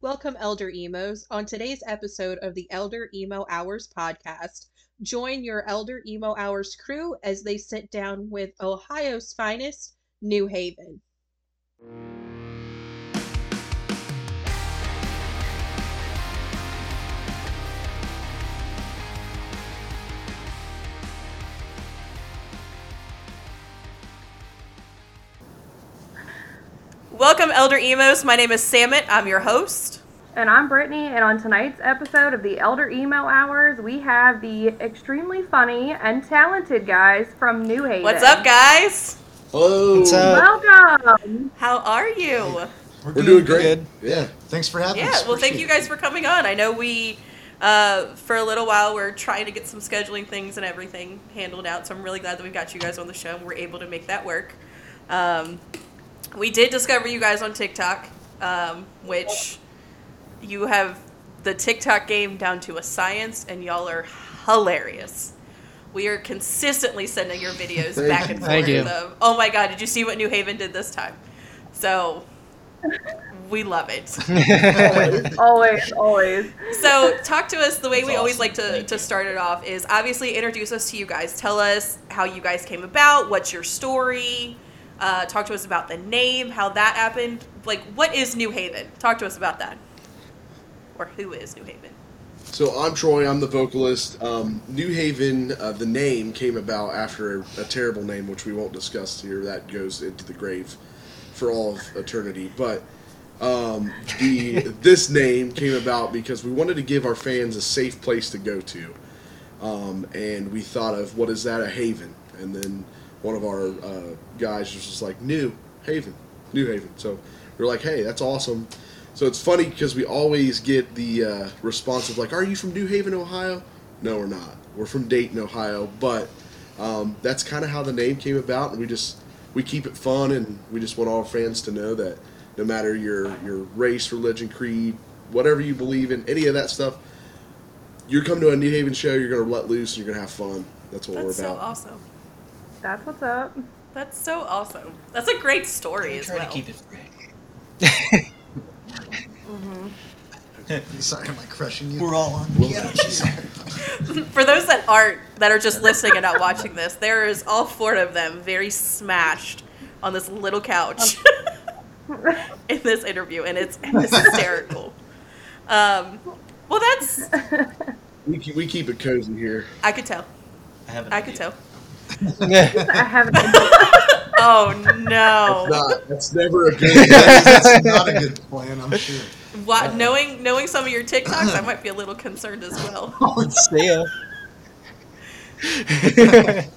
Welcome, Elder Emos. On today's episode of the Elder Emo Hours podcast, join your Elder Emo Hours crew as they sit down with Ohio's finest, New Haven. Welcome, Elder Emos. My name is Samit. I'm your host. And I'm Brittany, and on tonight's episode of the Elder Emo Hours, we have the extremely funny and talented guys from New Haven. What's up, guys? Hello. What's up? Welcome! How are you? We're, doing great. good. Yeah. Thanks for having Yeah, us. Yeah. Well, thank you guys for coming on. I know we, uh, for a little while, we're trying to get some scheduling things and everything handled out. So I'm really glad that we've got you guys on the show and we're able to make that work. Um, we did discover you guys on TikTok, um, which you have the TikTok game down to a science, and y'all are hilarious. We are consistently sending your videos back and forth. Thank you. Of, oh my god, did you see what New Haven did this time? So we love it. always, always. Always. So, talk to us. The way we That's always awesome. like to, to start it off is obviously introduce us to you guys. Tell us how you guys came about, what's your story. Uh, talk to us about the name, how that happened. Like, what is New Haven? Talk to us about that. Or who is New Haven? So I'm Troy. I'm the vocalist. Um, New Haven. Uh, the name came about after a, a terrible name, which we won't discuss here. That goes into the grave for all of eternity. But um, the this name came about because we wanted to give our fans a safe place to go to, um, and we thought of what is that a haven, and then one of our uh, guys was just like New Haven, New Haven. So we are like, hey, that's awesome. So it's funny because we always get the uh, response of like, "Are you from New Haven, Ohio?" No, we're not. We're from Dayton, Ohio. But um, that's kind of how the name came about, and we just we keep it fun, and we just want all our fans to know that no matter your your race, religion, creed, whatever you believe in, any of that stuff, you're coming to a New Haven show, you're gonna let loose, and you're gonna have fun. That's what That's we're about. so awesome. That's what's up. That's so awesome. That's a great story as Try well. to keep it straight. Sorry, am I crushing you? We're all on. Yeah, she's- For those that aren't, that are just listening and not watching this, there is all four of them very smashed on this little couch in this interview, and it's, it's hysterical. Um, well, that's We keep, we keep it cozy here. I could tell. I have an I could tell. I haven't. Oh no! Not, that's never a good. That's not a good plan, I'm sure. What, knowing knowing some of your TikToks, I might be a little concerned as well. Oh, see ya.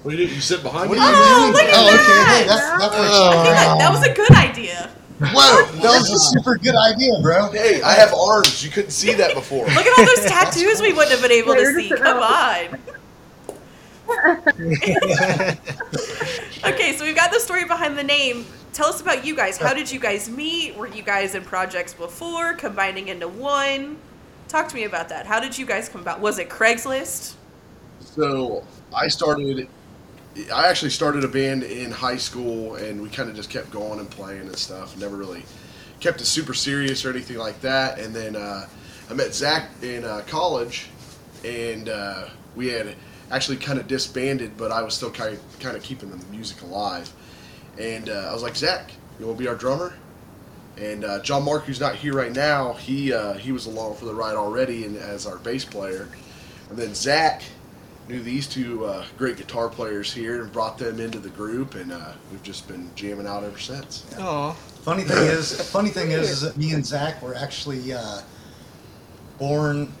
What do you do? You sit behind What me? are you Oh, doing? look at oh, okay. that. Hey, that's, that. Oh. That, that was a good idea. Whoa, that was a super good idea, bro. Hey, I have arms. You couldn't see that before. Look at all those tattoos we wouldn't have been able to see. Come on. Okay, so we've got the story behind the name. Tell us about you guys. How did you guys meet? Were you guys in projects before, combining into one? Talk to me about that. How did you guys come about? Was it Craigslist? So I started. I actually started a band in high school, and we kind of just kept going and playing and stuff. Never really kept it super serious or anything like that. And then uh, I met Zach in uh, college, and uh, we had actually kind of disbanded, but I was still kind of, kind of keeping the music alive. And uh, I was like, Zach, you want to be our drummer? And uh, John Mark, who's not here right now, he uh, he was along for the ride already, and as our bass player. And then Zach knew these two uh, great guitar players here and brought them into the group, and uh, we've just been jamming out ever since. Aw. Funny thing is, funny thing is, is that me and Zach were actually uh, born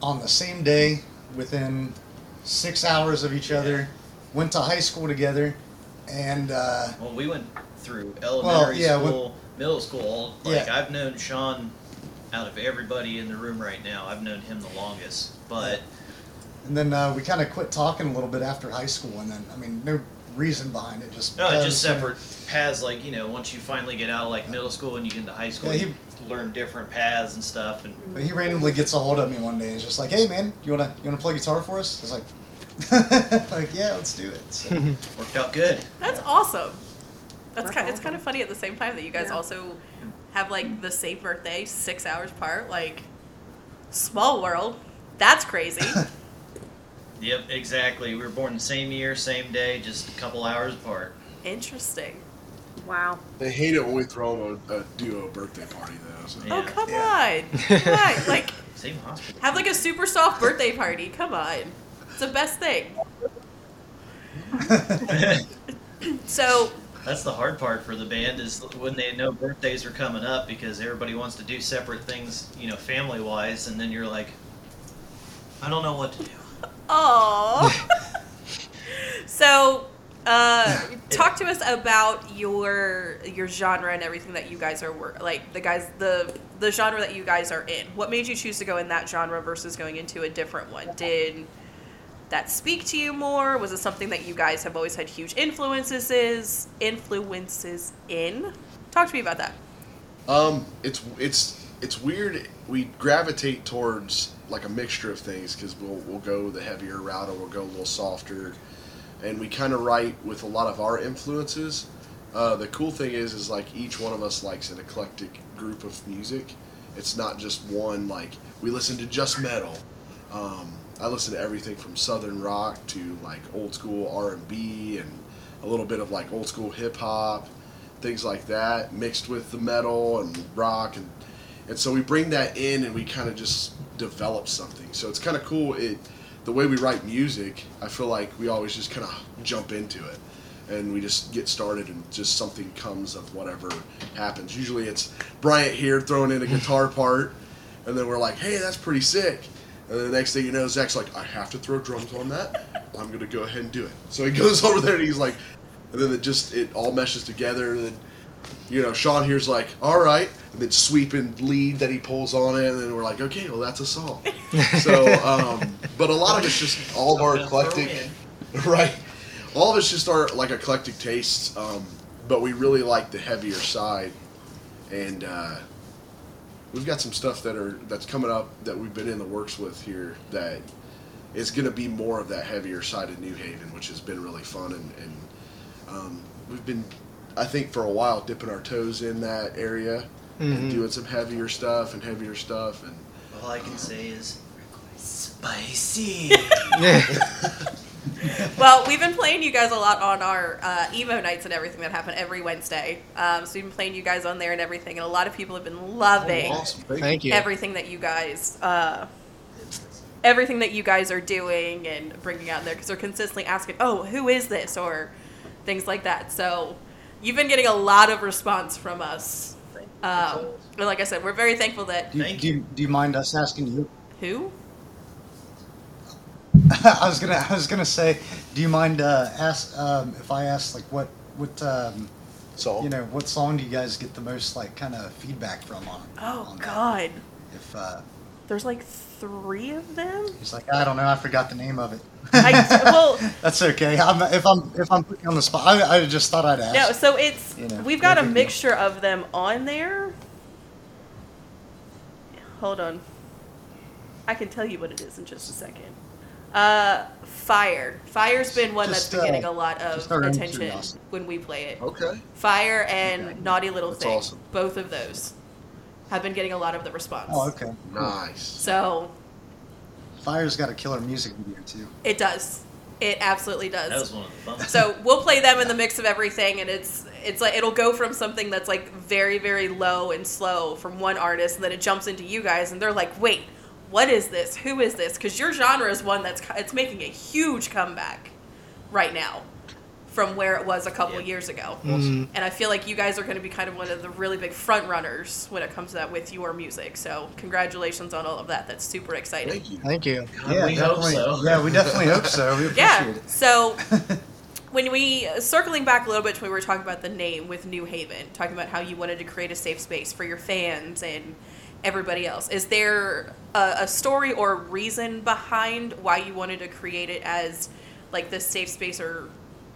on the same day, within six hours of each other. Went to high school together, and uh, Well, we went through elementary yeah, when- school, middle school. Like Yeah. I've known Sean out of everybody in the room right now. I've known him the longest. But and then uh, we kind of quit talking a little bit after high school, and then I mean, no reason behind it, just no, it's just separate paths. Like you know, once you finally get out of like middle school and you get into high school, Yeah, he- you learn different paths and stuff. And But he randomly gets a hold of me one day and is just like, "Hey, man, you wanna you wanna play guitar for us?" I was like, "Like, yeah, let's do it." So, worked out good. That's awesome. That's That's kind. It's kind of funny at the same time that you guys Yeah. also have like the same birthday, six hours apart. Like, small world. That's crazy. Yep, exactly. We were born the same year, same day, just a couple hours apart. Interesting. Wow. They hate it when we throw them a, a duo birthday party though. So. Yeah. Oh come Yeah. on, come on! Like, Same hospital. have like a super soft birthday party. Come on, it's the best thing. So That's the hard part for the band is when they know birthdays are coming up because everybody wants to do separate things, you know, family wise, and then you're like, I don't know what to do. Oh. so, uh, talk to us about your your genre and everything that you guys are wor- like the guys the the genre that you guys are in. What made you choose to go in that genre versus going into a different one? Did that speak to you more? Was it something that you guys have always had huge influences is influences in? Talk to me about that. Um, it's it's it's weird. We gravitate towards like a mixture of things because we'll we'll go the heavier route or we'll go a little softer, and we kind of write with a lot of our influences. Uh, the cool thing is, is like each one of us likes an eclectic group of music. It's not just one. Like we listen to just metal. Um, I listen to everything from southern rock to like old school R and B and a little bit of like old school hip hop, things like that, mixed with the metal and rock and and so we bring that in and we kind of just develop something. So it's kind of cool. It the way we write music, I feel like we always just kind of jump into it and we just get started and just something comes of whatever happens. Usually it's Bryant here throwing in a guitar part and then we're like, hey, that's pretty sick. And then the next thing you know, Zach's like, I have to throw drums on that. I'm gonna go ahead and do it. So he goes over there and he's like, and then it just it all meshes together. And then you know, Sean here's like, all right, and then sweeping lead that he pulls on it, and then we're like, okay, well that's a song. so, um, but a lot of it's just all of our eclectic, right? All of it's just our like eclectic tastes, um, but we really like the heavier side, and uh, we've got some stuff that are that's coming up that we've been in the works with here that is going to be more of that heavier side of New Haven, which has been really fun, and, and um, we've been, I think, for a while dipping our toes in that area and doing some heavier stuff and heavier stuff, and All I can say is spicy. Well, we've been playing you guys a lot on our uh, emo nights and everything that happen every Wednesday. Um, so we've been playing you guys on there and everything, and a lot of people have been loving Oh, awesome, thank, Thank you. everything that you guys, uh, everything that you guys are doing and bringing out there because they're consistently asking, "Oh, who is this?" or things like that. So you've been getting a lot of response from us. Um, and like I said, we're very thankful that Do you, Thank do, you, do you mind us asking you? who I was gonna I was gonna say, do you mind uh, ask um, if I ask like what what um, So you know what song do you guys get the most like kind of feedback from on? Oh on that? God, If uh, there's like three of them. he's like I don't know I forgot the name of it. I well. That's okay. I'm, if I'm if I'm putting you on the spot, I, I just thought I'd ask. No, so it's You know, we've got a big deal. mixture of them on there. Hold on. I can tell you what it is in just a second. Uh, fire. Fire's been one Just, that's been uh, getting a lot of just our own attention curiosity. when we play it. okay, Fire and Okay. Naughty Little That's Thing. awesome. Both of those have been getting a lot of the response. Oh, okay. nice. So Fire's got a killer music video too. it does. It absolutely does. That was one of the fun. So we'll play them in the mix of everything, and it's it's like it'll go from something that's like very very low and slow from one artist, and then it jumps into you guys, and they're like, wait, what is this? Who is this? Because your genre is one that's it's making a huge comeback right now from where it was a couple Yeah. years ago. Mhm. And I feel like you guys are going to be kind of one of the really big front runners when it comes to that with your music. So congratulations on all of that. That's super exciting. Thank you. Thank you. God, we hope so. Yeah, we definitely hope so. We appreciate Yeah. it. So when we circling back a little bit to when we were talking about the name with New Haven, talking about how you wanted to create a safe space for your fans and everybody else, is there a, a story or reason behind why you wanted to create it as like this safe space or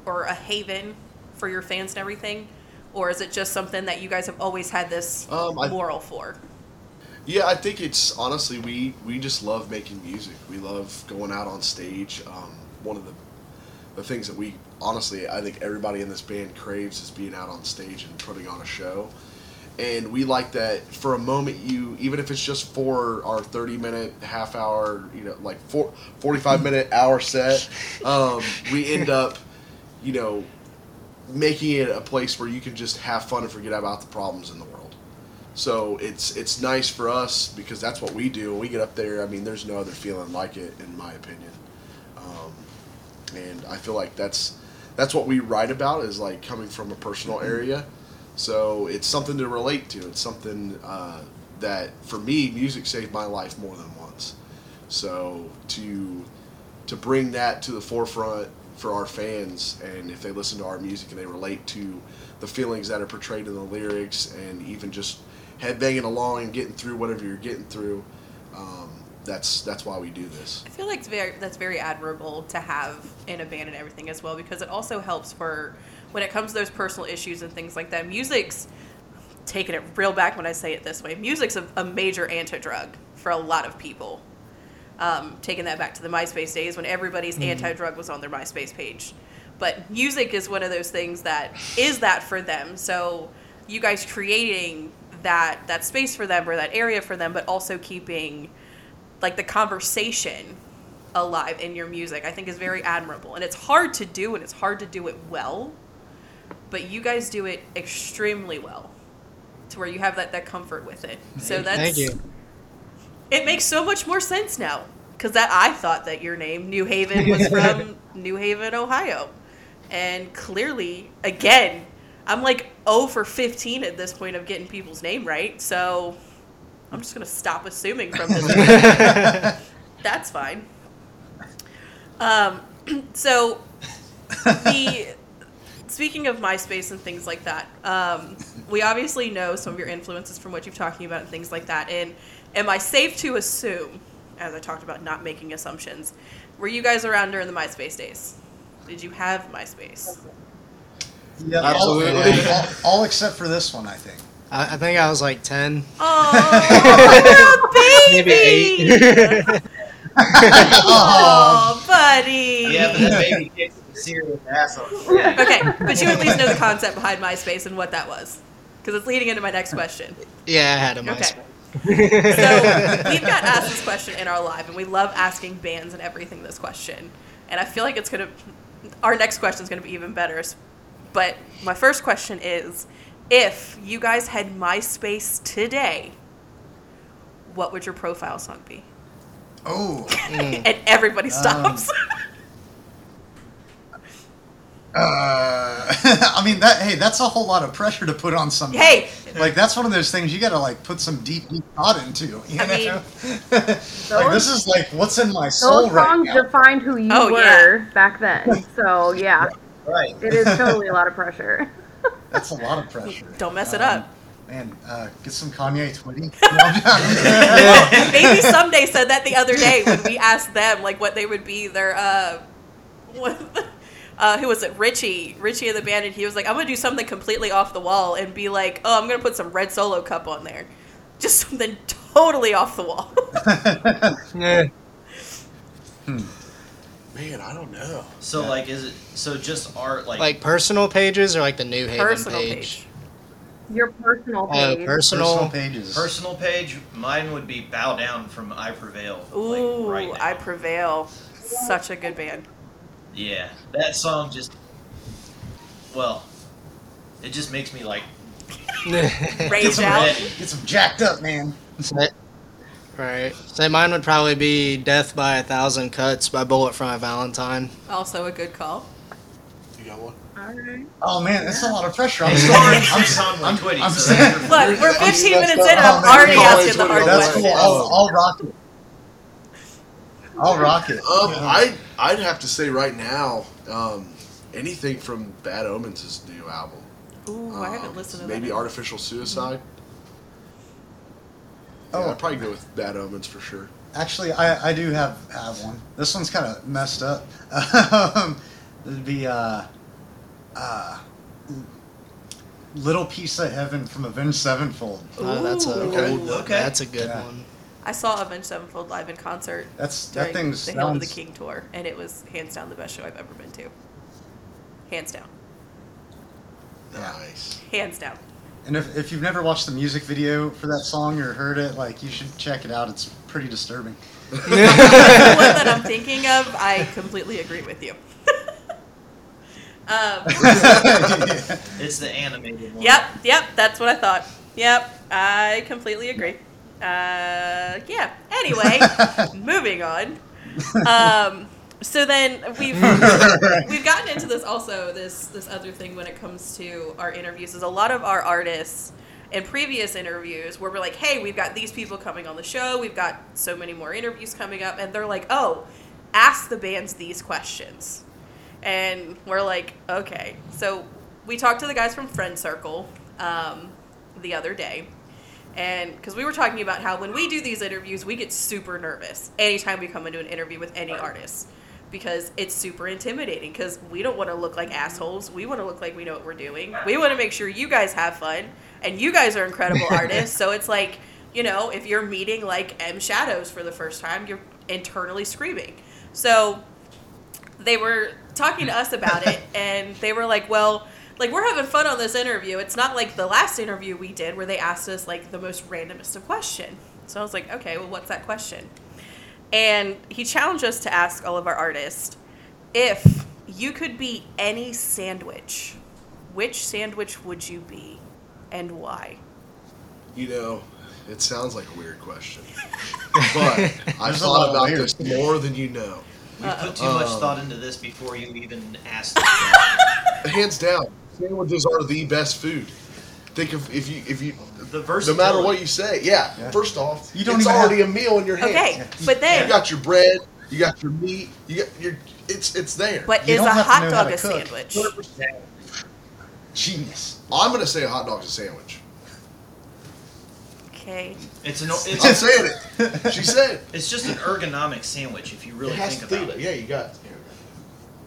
or a haven for your fans and everything? Or is it just something that you guys have always had this Um, I- moral for? Yeah, I think it's honestly we we just love making music. We love going out on stage. Um, one of the the things that we honestly I think everybody in this band craves is being out on stage and putting on a show. and we like that for a moment you even if it's just for our 30 minute half hour you know like four, 45 minute hour set um, we end up you know making it a place where you can just have fun and forget about the problems in the world. So it's it's nice for us because that's what we do. When we get up there i mean there's no other feeling like it in my opinion. Um, and i feel like that's that's what we write about is like coming from a personal area. So it's something to relate to. It's something uh, that, for me, music saved my life more than once. So to to bring that to the forefront for our fans, and if they listen to our music and they relate to the feelings that are portrayed in the lyrics, and even just headbanging along and getting through whatever you're getting through, um, that's that's why we do this. I feel like it's very that's very admirable to have in a band and everything as well because it also helps for when it comes to those personal issues and things like that. Music's taking it real back when I say it this way. Music's a, a major anti-drug for a lot of people. Um, taking that back to the MySpace days when everybody's anti-drug was on their MySpace page. But music is one of those things that is that for them. So you guys creating that that space for them or that area for them, but also keeping like the conversation alive in your music, I think is very admirable. And it's hard to do and it's hard to do it well. But you guys do it extremely well. To where you have that, that comfort with it. So that's Thank you. It makes so much more sense now because that I thought that your name New Haven was from New Haven, Ohio, and clearly, again, I'm like 0 for 15 at this point of getting people's name right. So I'm just gonna stop assuming from this. That's fine. Um, so the speaking of MySpace and things like that, um, we obviously know some of your influences from what you're talking about and things like that. And am I safe to assume, as I talked about not making assumptions, were you guys around during the MySpace days? Did you have MySpace? Yeah, Absolutely. All, all, all except for this one, I think. I, I think I was like 10. Oh, baby. Maybe eight. Oh, buddy! Yeah, but that baby kicks serious ass on. Okay, but you at least know the concept behind MySpace and what that was. Because it's leading into my next question. yeah, I had a Okay. MySpace. So we've got asked this question in our live, and we love asking bands and everything this question. And I feel like it's gonna, our next question is gonna be even better. But my first question is, if you guys had MySpace today, what would your profile song be? Oh. And everybody um, stops. uh, I mean that. Hey, that's a whole lot of pressure to put on somebody. hey, like that's one of those things you got to like put some deep, deep thought into. You I mean, know? like this is like what's in my Those soul right songs now. defined who you Oh, were back then. So yeah, Right. it is totally a lot of pressure. That's a lot of pressure. don't mess it Um, up. Man, uh, get some Conway Twitty. No, Baby Someday said that the other day when we asked them like what they would be their uh, what, uh who was it Richie Richie of the band and he was like I'm gonna do something completely off the wall and be like oh I'm gonna put some red solo cup on there just something totally off the wall Yeah. Man, I don't know. So Yeah. like, is it so just art like? Like personal pages or like the New Haven personal page? page Your personal Oh, page. personal. Personal pages. Personal page, mine would be Bow Down from I Prevail. ooh like, right. I prevail such a good band Yeah, that song just. Well, it just makes me like. Get rage some, out red. get some jacked up, man. Right. Say mine would probably be Death by a Thousand Cuts by Bullet for My Valentine. also a good call You got one? Alright. Oh man, that's a lot of pressure. I'm It's sorry. I'm, six on I'm, with Twitty, I'm so saying- look we're 15 minutes in. I'm Oh, already you asking the always hard would That's cool. I'll, I'll rock it. I'll rock it. Um, I I'd have to say right now, um, anything from Bad Omens' new album. ooh I haven't Um, listened to maybe that Maybe Artificial Suicide. Oh. Yeah, I'd probably go with Bad Omens for sure. Actually, I, I do have have one. This one's kind of messed up. um, it'd be uh, uh, Little Piece of Heaven from Avenged Sevenfold. Oh, that's a Okay. old- Okay. That's a good Yeah. one. I saw Avenged Sevenfold live in concert That's during that thing the Hail to the. King tour, and it was hands down the best show I've ever been to. Hands down. Nice. Hands down. And if, if you've never watched the music video for that song or heard it, like you should check it out. It's pretty disturbing. the one that I'm thinking of, I completely agree with you. um, It's the animated one. Yep, yep, that's what I thought. Yep, I completely agree. Uh, yeah. Anyway, moving on. Um, so then we've we've gotten into this also this this other thing when it comes to our interviews is a lot of our artists in previous interviews where we're like, hey, we've got these people coming on the show, we've got so many more interviews coming up, and they're like, oh, ask the bands these questions. And we're like, okay. So we talked to the guys from Friend Circle um, the other day. And because we were talking about how when we do these interviews, we get super nervous anytime we come into an interview with any artist because it's super intimidating because we don't want to look like assholes. We want to look like we know what we're doing. We want to make sure you guys have fun and you guys are incredible artists. So it's like, you know, if you're meeting like M Shadows for the first time, you're internally screaming. So they were talking to us about it and they were like, well, like we're having fun on this interview. It's not like the last interview we did where they asked us like the most randomest of question. So I was like, okay, well, what's that question? And he challenged us to ask all of our artists if you could be any sandwich, which sandwich would you be and why? You know, it sounds like a weird question, but I've There's a lot thought about layers. this more than you know. We put too much Um, thought into this before you even asked. the. Hands down, sandwiches are the best food. Think of if you if you the no matter what you say, yeah. Yeah. First off, You don't it's even already a meal in your hands. Okay, but then You got your bread, you got your meat, you got your it's it's there. but You is a hot dog to a cook. sandwich? Genius. I'm gonna say a hot dog's a sandwich. Okay. It's an I'm it's, saying it. She said. it's just an ergonomic sandwich if you really think about be. it. Yeah, you got.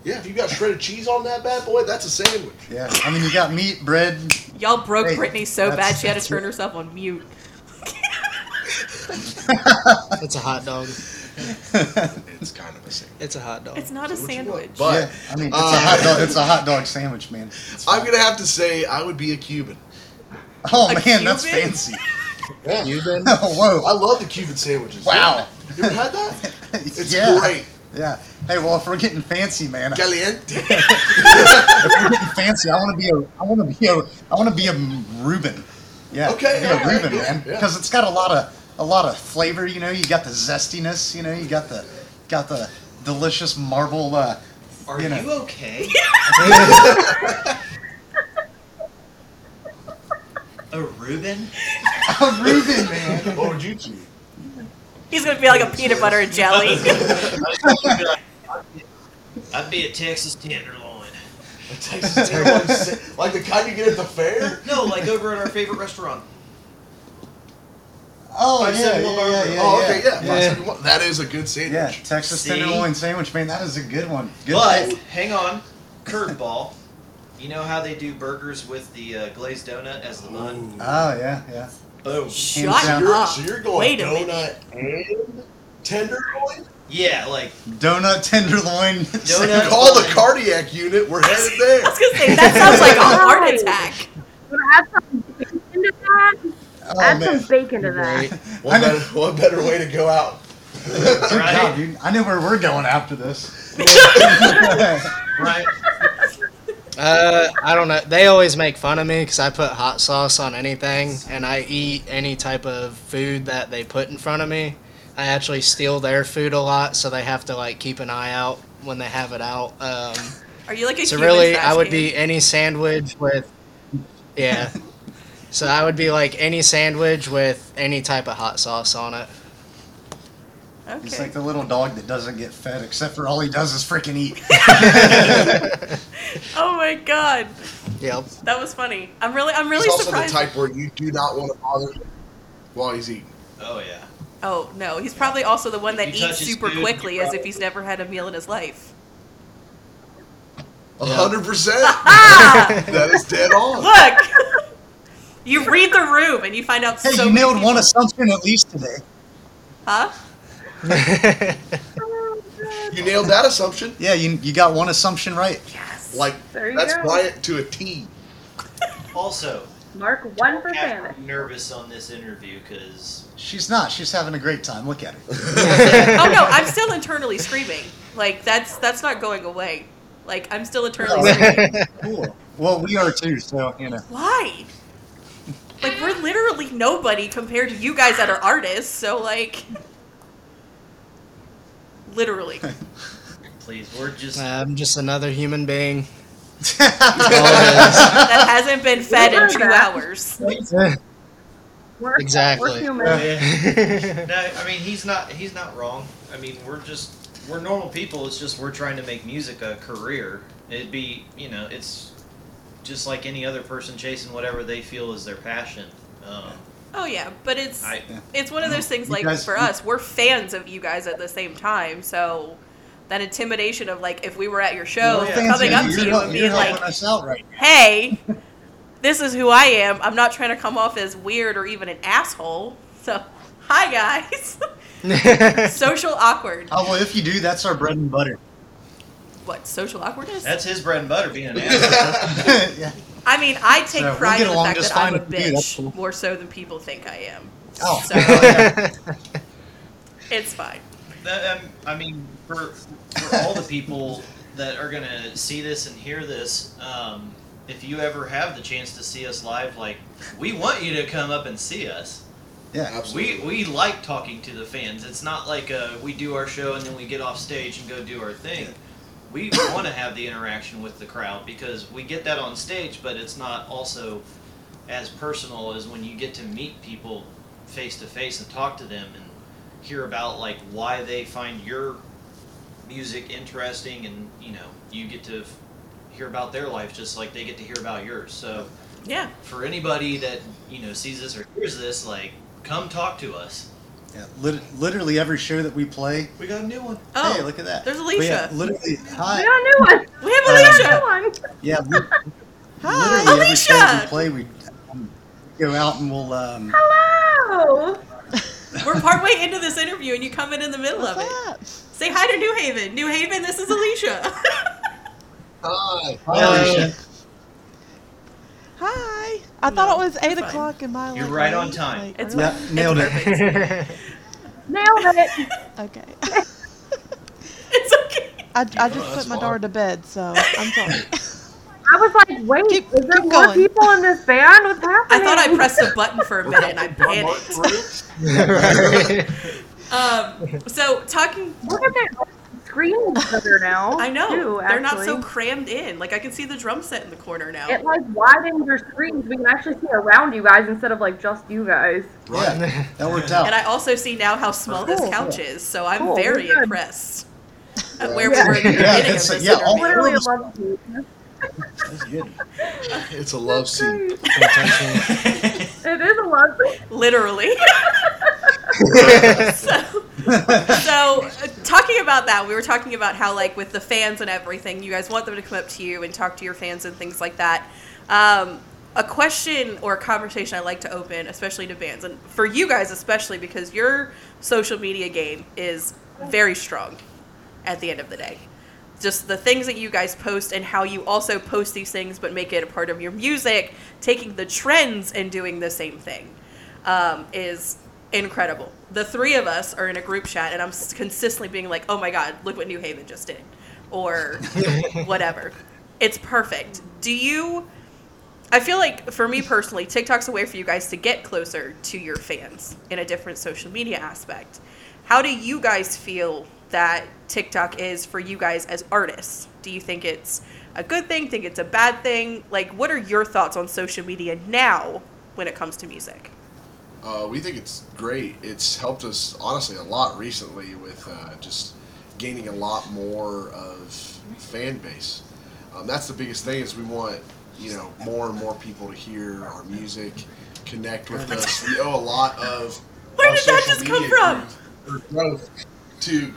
Yeah, if you got shredded cheese on that bad boy, that's a sandwich. Yeah, I mean you got meat, bread. Y'all broke Hey, Brittany so bad she had to turn it. herself on mute. It's a hot dog. It's kind of a sandwich. It's a hot dog. It's not a Say what you want. sandwich. But yeah, I mean it's uh, a hot dog. It's a hot dog sandwich, man. I'm gonna have to say I would be a Cuban. Oh A man, that's fancy. Yeah. Cuban. I Whoa. I love the Cuban sandwiches. Wow. You ever had that? It's yeah. great. Yeah. Hey, well, if we're getting fancy, man, if we're getting fancy, I want to be a, I want to be a, I want to be a Reuben. Yeah. Okay, Be a all right, Reuben, yeah, man, yeah. because it's got a lot of, a lot of flavor. You know, you got the zestiness. You know, you got the, got the delicious marble. Uh, Are You you, know. okay? a Reuben? a Reuben, man. what would you choose? He's gonna be like a peanut butter and jelly. I'd be a Texas tenderloin. A Texas tenderloin like the kind you get at the fair? No, like over at our favorite restaurant. Oh yeah, seven yeah, one yeah, yeah, oh, okay, yeah. yeah. five, seven, one. That is a good sandwich. Yeah, Texas See? tenderloin sandwich, man. That is a good one. Good But pick. hang on, curveball. You know how they do burgers with the uh, glazed donut as the bun? Oh yeah, yeah. Boom. Shut down. You're, up. so you're going Wait a donut minute. and tenderloin? Yeah, like Donut tenderloin. Donut. Call the cardiac unit. We're headed there. I was gonna say that sounds like a heart attack. Add some bacon to that? Oh, add man. some bacon to that. What I know- better, what better way to go out? Good Right. job, dude. I know where we're going after this. right. Uh, I don't know. They always make fun of me because I put hot sauce on anything, and I eat any type of food that they put in front of me. I actually steal their food a lot, so they have to like keep an eye out when they have it out. Um, Are you like a so really, I would be any sandwich with, yeah. so I would be like any sandwich with any type of hot sauce on it. Okay. He's like the little dog that doesn't get fed, except for all he does is freaking eat. oh my god, Yep. that was funny. I'm really, I'm really He's also surprised. the type where you do not want to bother him while he's eating. Oh yeah. Oh no, he's probably also the one that If you eats super food, quickly, as if he's never had a meal in his life. Hundred percent. Ah, That is dead on. look. You read the room and you find out Hey, so you many nailed one assumption at least today. Huh? You nailed that assumption. Yeah, you, you got one assumption right. Yes. Like There you that's go. Bryant to a T. Also, Mark one for have Santa. to be nervous on this interview because She's not. She's having a great time. Look at her. oh no, I'm still internally screaming. Like that's that's not going away. Like I'm still internally screaming. Cool. Well, we are too. So you know. Why? Like we're literally nobody compared to you guys that are artists. So like, literally. please, we're just I'm just another human being. that hasn't been fed in two hours. We're, Exactly. We're human. no, I mean he's not he's not wrong. I mean we're just we're normal people. It's just we're trying to make music a career. It'd be you know it's just like any other person chasing whatever they feel is their passion. Um, Oh yeah, but it's I it's one of those things like guys- for us, we're fans of you guys at the same time. So that intimidation of like if we were at your show, Well, Fans, coming up to you hel- and being like, us out right now. "Hey, this is who I am. I'm not trying to come off as weird or even an asshole." So, hi guys. Social awkward. Oh well, if you do, that's our bread and butter. What social awkwardness? that's his bread and butter being an asshole. yeah. I mean, I take So, we'll pride in the fact that I'm a fine with you, bitch cool. more so than people think I am. Oh. So it's fine. That, um, I mean, for for all the people that are gonna see this and hear this, um, if you ever have the chance to see us live, like we want you to come up and see us. Yeah. Absolutely. We we like talking to the fans. It's not like uh, we do our show and then we get off stage and go do our thing. We want to have the interaction with the crowd because we get that on stage, but it's not also as personal as when you get to meet people face to face and talk to them and hear about like why they find your music interesting and you know you get to f- hear about their life just like they get to hear about yours. So Yeah. for anybody that you know sees this or hears this, like come talk to us. Yeah. Lit- literally every show that we play. We got a new one. Oh, hey, look at that. there's But yeah, Alicia. literally. We got a new one. We have Alicia. New one. Yeah. li- Hi, literally every show that we play, we um, go out and we'll. Um, Hello. We're partway into this interview and you come in in the middle What's of it. up? Say hi to New Haven. New Haven, this is Alicia. Hi. hi, Alicia. Hi. I No, thought it was eight fine. o'clock in my. Life. You're like, right on time. like, It's early- Yeah, nailed it. Nailed it. Okay. it's okay. I, I just that's put my fine. daughter to bed, so I'm sorry. I was like, wait, Keep- is there more going. people in this band? What's happening? I thought I pressed a button for a minute and I panicked. Um, so talking, Look at that. Screaming each other now. I know Too, they're not so crammed in. Like I can see the drum set in the corner now. It like widens your screens. We can actually see around you guys instead of like just you guys. Yeah, that worked out. And I also see now how small this Cool. couch is, so I'm Cool, very good. impressed at where Yeah. we were at the Yeah, beginning of it's- this yeah, all- Literally a love seat. That's good. It's a love scene. Great. It is a love seat. Literally. so, so uh, talking about that, we were talking about how like with the fans and everything, you guys want them to come up to you and talk to your fans and things like that. Um, a question or a conversation I like to open, especially to bands, and for you guys especially because your social media game is very strong at the end of the day. Just the things that you guys post and how you also post these things but make it a part of your music, taking the trends and doing the same thing um, is incredible. The three of us are in a group chat, and I'm consistently being like, "Oh my god, look what New Haven just did," or whatever. It's perfect. Do you? I feel like for me personally, TikTok's a way for you guys to get closer to your fans in a different social media aspect. How do you guys feel that TikTok is for you guys as artists? Do you think it's a good thing? Think it's a bad thing? Like, what are your thoughts on social media now when it comes to music? Uh, we think it's great. It's helped us honestly a lot recently with uh, just gaining a lot more of fan base. Um, that's the biggest thing is we want you know more and more people to hear our music, connect with us. We owe a lot of Where did that just come from? growth- growth to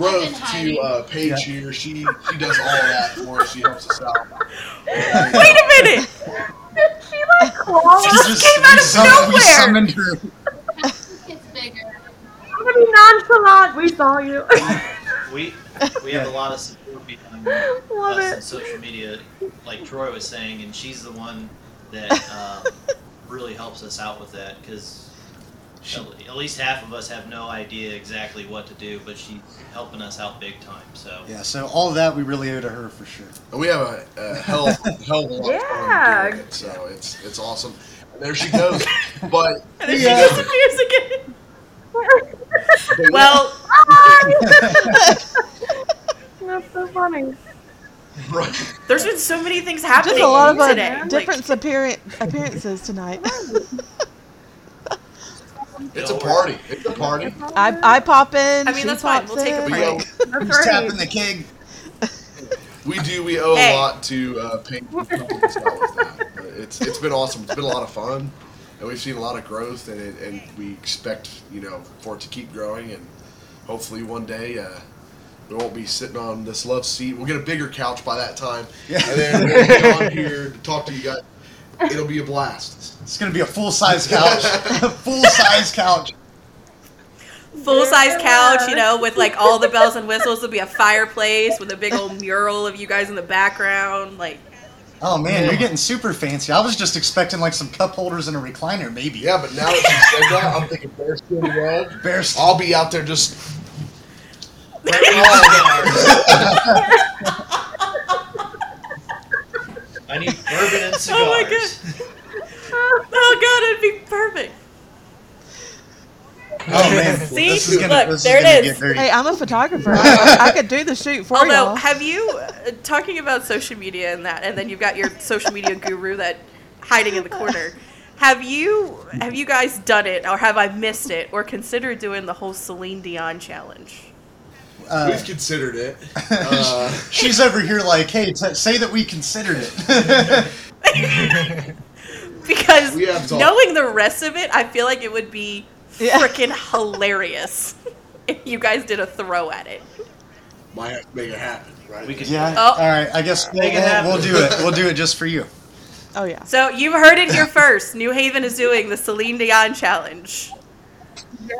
growth to uh, Paige here. She she does all of that for us. She helps us out. Wait a minute! Did she like claw She us? just came out we of sum- nowhere. We summoned her. It's bigger. I'm gonna be nonchalant. We saw you. We we have a lot of support behind Love us it. on social media, like Troy was saying, and she's the one that um, really helps us out with that because at least half of us have no idea exactly what to do, but she's helping us out big time. So Yeah, so all of that we really owe to her for sure. And we have a, a hell, hell of a lot of Yeah. fun doing it, so it's it's awesome. And there she goes. But And then Yeah. she disappears again. but Well, That's so funny. right. there's been so many things happening Just a lot of uh, today. Like, different appearance, appearances tonight. it's a party. It's a party. I, I pop in. I mean, that's fine. We'll take a in. We break. owe, That's Who's right. tapping the keg? we do. We owe Hey. a lot to uh, Paint Company and stuff that. It's it's been awesome. It's been a lot of fun, and we've seen a lot of growth, and it, and we expect you know for it to keep growing, and hopefully one day. Uh, we won't be sitting on this love seat. We'll get a bigger couch by that time, Yeah. and then we'll be on here to talk to you guys. It'll be a blast. It's gonna be a full size couch. full size couch. full size couch, you know, with like all the bells and whistles. It'll be a fireplace with a big old mural of you guys in the background. Like, Oh man, you're getting super fancy. I was just expecting like some cup holders and a recliner, maybe. Yeah, but now that you said that, I'm thinking bearskin rug. Bears. I'll be out there just. I need bourbon and cigars. Oh my god. oh god, it'd be perfect. Oh man, See? this is gonna, Look, this there is it gonna is. get dirty. Hey, I'm a photographer. I, I could do the shoot for Although, y'all. have you uh, talking about social media and that, and then you've got your social media guru that hiding in the corner. Have you have you guys done it, or have I missed it, or considered doing the whole Celine Dion challenge? Uh, We've considered it. Uh, she's over here like, hey, t- say that we considered it. Because We knowing the rest of it, I feel like it would be Yeah. freaking hilarious if you guys did a throw at it. might have to make it happen, right? We could yeah. Oh. All right. I guess we'll, Make we'll, happen. we'll do it. We'll do it just for you. oh yeah. So you've heard it here first. New Haven is doing the Celine Dion challenge.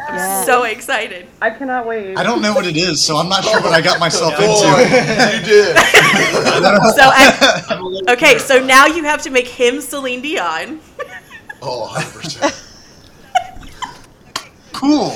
I'm so excited. I cannot wait. I don't know what it is, so I'm not sure what I got myself Boy, into. you did. So I, I'm a little okay, so now you have to make him Celine Dion. Oh, 100%. Cool.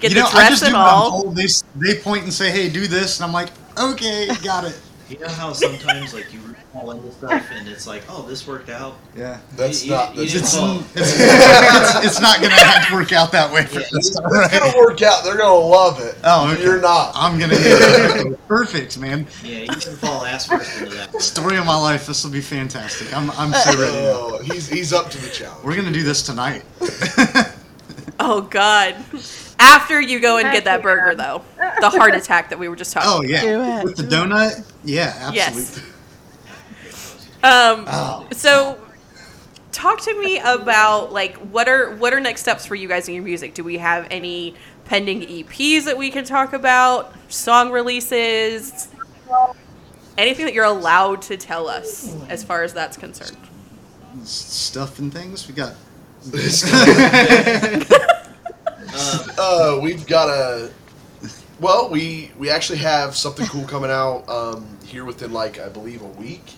Get you the know, I dress just do and what all. told. They they point and say, "Hey, do this," and I'm like, "Okay, got it." You know how sometimes like you fall into stuff and it's like, oh, this worked out. Yeah. That's You- not. you- you That's, didn't It's, it's, it's not gonna have to work out that way for Yeah, this time, it's right? gonna work out. They're gonna love it. Oh, okay. you're not. I'm gonna get it. perfect, man. Yeah, you can fall ass first into that. Story of my life. This will be fantastic. I'm I'm so ready. Oh, he's he's up to the challenge. We're gonna do this tonight. Oh God! After you go and get that burger, though, the heart attack that we were just talking. oh yeah, with the donut. Yeah, Yes. Absolutely. Um. Oh. So, talk to me about like what are what are next steps for you guys in your music? Do we have any pending EPs that we can talk about? Song releases? Anything that you're allowed to tell us as far as that's concerned? Stuff and things. We got. Um, Uh, we've got a. Well, we we actually have something cool coming out um, here within like I believe a week.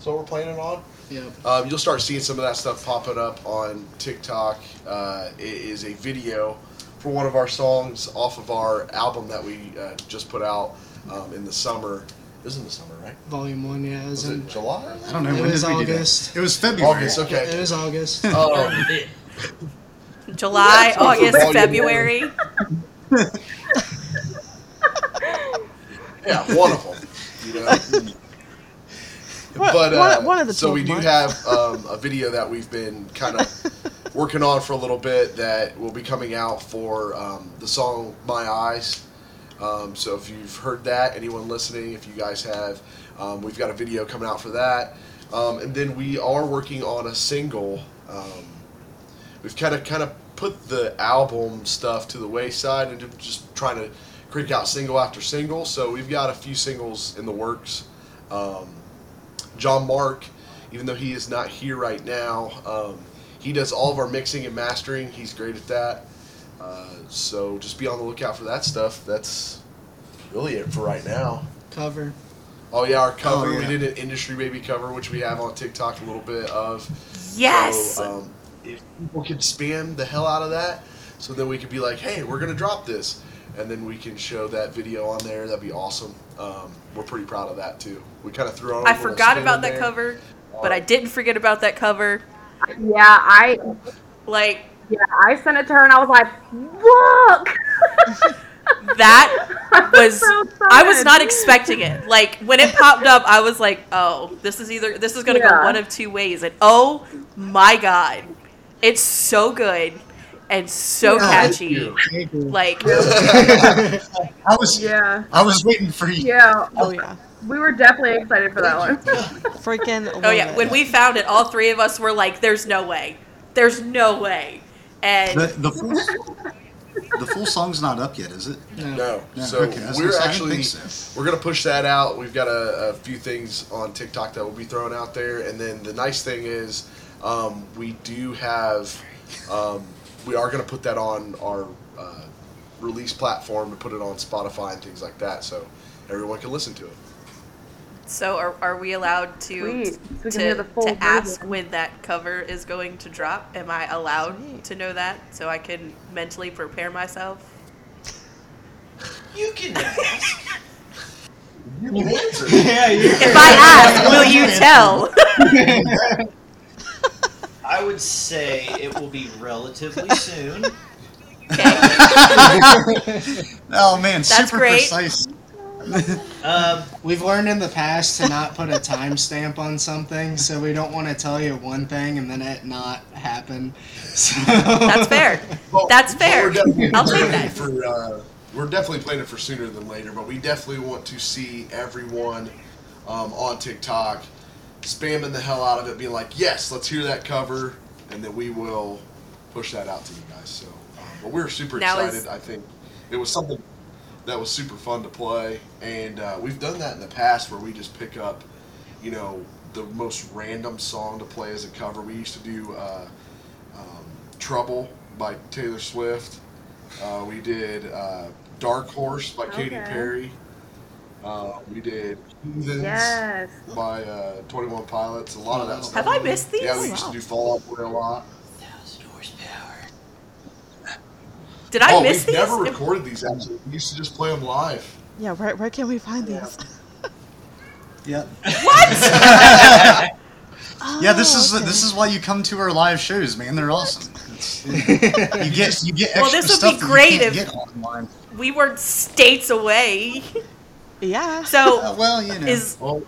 That's what we're planning on. Yep. Um, you'll start seeing some of that stuff popping up on TikTok. Uh, it is a video for one of our songs off of our album that we uh, just put out um, in the summer. It was in the summer, right? Volume one, yeah. It was, Was in, it July? I don't know It when was did we August. do that? It was February. August. Okay. It was August. Um, July, Yeah, August, February. yeah, one of them. You know. What- but uh, one- one of the so we 12 do have um, a video that we've been kind of working on for a little bit that will be coming out for um, the song "My Eyes." Um, so if you've heard that, anyone listening, if you guys have, um, we've got a video coming out for that, um, and then we are working on a single. Um, we've kind of kind of put the album stuff to the wayside and just trying to crank out single after single. So we've got a few singles in the works. Um, John Mark, even though he is not here right now, um, he does all of our mixing and mastering. He's great at that. Uh, so just be on the lookout for that stuff. That's really it for right now. Cover. Oh yeah, our cover. Oh, yeah. We did an industry baby cover, which we have on TikTok a little bit of. Yes. So, um, if people could spam the hell out of that, so then we could be like, hey, we're gonna drop this, and then we can show that video on there. That'd be awesome. Um, we're pretty proud of that too. We kind of threw on. a I little forgot about that there. cover, but I didn't forget about that cover. Yeah, I Like yeah I sent it to her and I was like, look. that was So I was not expecting it. Like when it popped up, I was like, "Oh, this is either this is going to go one of two ways." And oh my god, it's so good and so catchy. Like I was Yeah, I was waiting for you. yeah. Oh yeah. We were definitely excited for that one. Freaking. oh yeah, when we found it, all three of us were like, "There's no way, there's no way," and The, the full the full song's not up yet, is it? No. Yeah, so okay, we're gonna say, I didn't actually so. we're gonna push that out. We've got a, a few things on TikTok that we'll be throwing out there, and then the nice thing is um, we do have um, we are gonna put that on our uh, release platform to put it on Spotify and things like that, so everyone can listen to it. so are, are we allowed to Sweet. So we to, the full to ask when that cover is going to drop? Am I allowed Sweet. to know that so I can mentally prepare myself? You can ask. yeah, you. If I ask, will you tell? I would say it will be relatively soon. Oh man, That's super great. precise. Um, We've learned in the past to not put a timestamp on something, so we don't want to tell you one thing and then it not happen. So That's fair. Well, That's well, fair. We're definitely I'll take planning that. For, uh, we're definitely planning for sooner than later, but we definitely want to see everyone um, on TikTok spamming the hell out of it, being like, "Yes, let's hear that cover," and then we will push that out to you guys. So, um, but we're super Now excited. is- I think it was something that was super fun to play, and uh, we've done that in the past where we just pick up, you know, the most random song to play as a cover. We used to do uh, um, "Trouble" by Taylor Swift. Uh, we did uh, "Dark Horse" by Katy Perry. Uh, we did "Heathens" Yes. by uh, Twenty One Pilots. A lot of that stuff. Have I missed these? Yeah, we Oh, used wow. to do Fall Out Boy a lot. Did I oh, miss we've these? never recorded these actually. We used to just play them live. Yeah, where, where can we find these? Yep. What? Yeah, this is Oh, okay. this is why you come to our live shows, man. They're awesome. It's, you get you get extra Well, this would stuff be great if- online. we were states away. Yeah. Uh, So well, you know. is Well,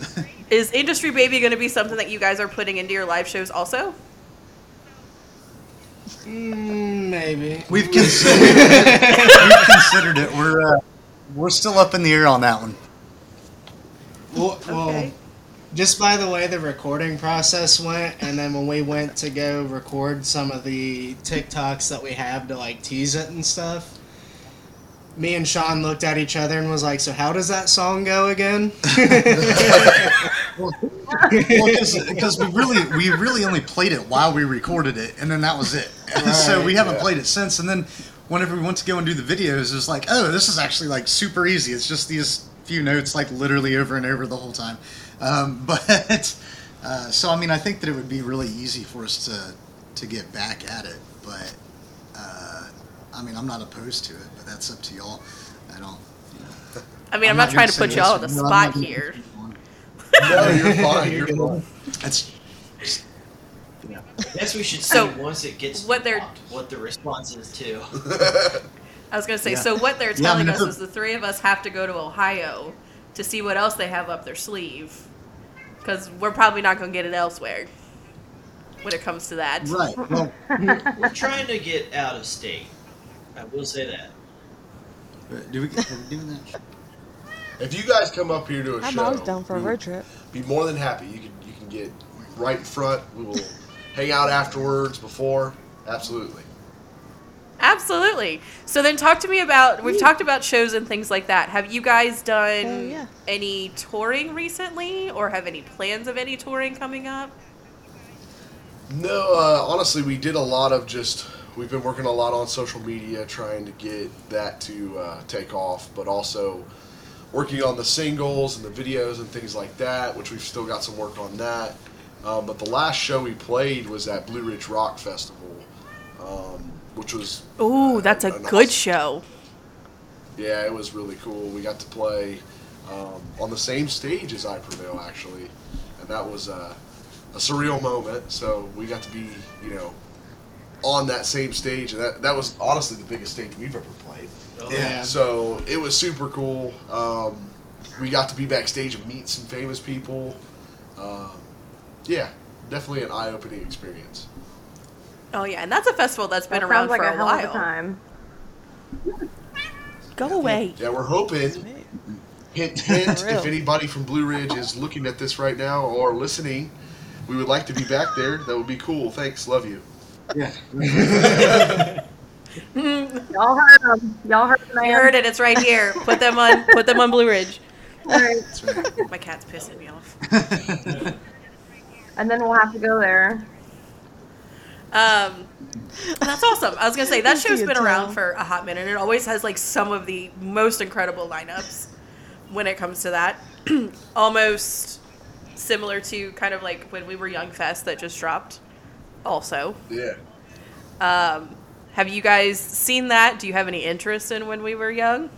is Industry Baby going to be something that you guys are putting into your live shows also? Mm, maybe. We've considered it. We've considered it. We're uh, we're still up in the air on that one. Well, well, Okay. just by the way the recording process went, and then when we went to go record some of the TikToks that we have to like tease it and stuff, me and Sean looked at each other and was like, "So how does that song go again?" Well, because we really we really only played it while we recorded it, and then that was it. so we haven't yeah. played it since. And then whenever we went to go and do the videos, it was like, oh, this is actually like super easy. It's just these few notes, like literally over and over the whole time. Um, but uh, so I mean, I think that it would be really easy for us to to get back at it. But uh, I mean, I'm not opposed to it, but that's up to y'all. I don't. I mean, I'm, I'm not, not trying gonna put y'all on yes the no, spot here. no, you're fine. You're fine. That's I guess we should see So, once it gets what they're- dropped, what the response is to. I was going to say, Yeah. so what they're Yeah, I telling mean, us is the three of us have to go to Ohio to see what else they have up their sleeve. Because we're probably not going to get it elsewhere when it comes to that. right. Well, We're trying to get out of state. I will say that. do we are we doing that? If you guys come up here to a I'm show, always down for a we road will trip. Be more than happy. You can you can get right in front. We will hang out afterwards. Before, absolutely. Absolutely. So then talk to me about we've talked about shows and things like that. Have you guys done Oh, yeah. any touring recently or have any plans of any touring coming up? No, uh, honestly, we did a lot of just. We've been working a lot on social media, trying to get that to uh, take off, but also working on the singles and the videos and things like that, which we've still got some work on that. Um, but the last show we played was at Blue Ridge Rock Festival, um, which was Ooh, that's a an good awesome- show. yeah, it was really cool. We got to play um, on the same stage as I Prevail, actually, and that was uh, a surreal moment. So we got to be, you know, on that same stage, and that, that was honestly the biggest stage we've ever played. Oh, Yeah. So it was super cool. Um, we got to be backstage and meet some famous people. Um, yeah, definitely an eye-opening experience. Oh yeah, and that's a festival that's been That around like for a a hell of a while. time. Go away. Yeah, we're hoping. Hint, hint. If anybody from Blue Ridge is looking at this right now or listening, we would like to be back there. That would be cool. Thanks. Love you. Yeah. Y'all heard him. Y'all heard the man. You heard it. It's right here. Put them on. Put them on Blue Ridge. All right. My cat's pissing me off. And then we'll have to go there. Um, that's awesome. I was gonna say that show's you, been around for a hot minute. It always has like some of the most incredible lineups when it comes to that. Almost similar to kind of like when we were Young Fest that just dropped. Also, Yeah. um, have you guys seen that? Do you have any interest in when we were young?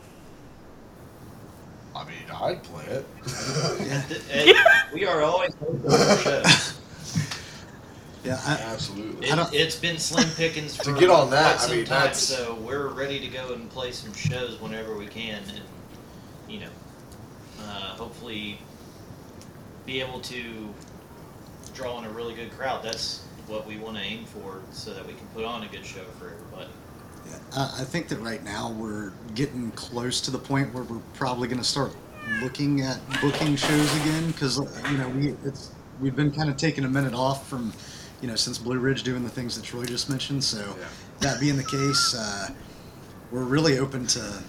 I mean, I'd play it. Th- and we are always open for shows. Yeah. I, Absolutely. It, don't- it's been slim pickings To get on that, I mean, time, that's- so we're ready to go and play some shows whenever we can, and you know, uh, hopefully be able to draw in a really good crowd. That's what we want to aim for, so that we can put on a good show for everybody. Yeah, I I think that right now we're getting close to the point where we're probably going to start looking at booking shows again because you know we it's we've been kind of taking a minute off from you know since Blue Ridge doing the things that Troy just mentioned. So Yeah. that being the case, uh, we're really open to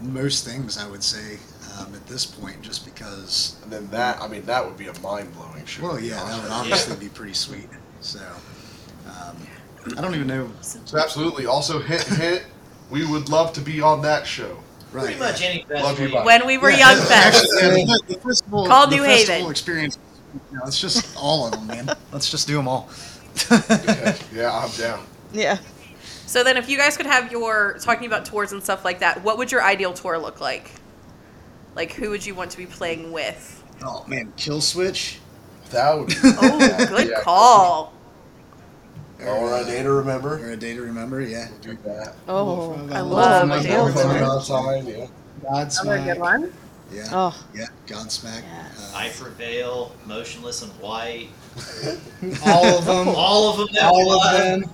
most things. I would say um, at this point, just because. And then that, I mean, that would be a mind-blowing show. Well, yeah, that would with you. obviously be pretty sweet. So um, I don't even know. So absolutely. Also, hint, hint. We would love to be on that show. Right. Pretty much any festival. Love you, you- bye. When we were Yeah, Young no, Fest. actually, the festival, Called the New festival Haven. experience. You know, it's just all of them, man. Let's just do them all. Yeah, yeah, I'm down. Yeah. So then, if you guys could have your talking about tours and stuff like that, what would your ideal tour look like? Like, who would you want to be playing with? oh man, Kill Switch. That would be. Oh, good Yeah. call. Or a day to remember. Or a day to remember. Yeah. Do that. Oh, I love love a a day Dale of Time. time. Outside. Another good one. Yeah. Oh, Yeah. Godsmack. Yes. Uh, I prevail, Motionless in White. All of them. All of them. That all of love. them.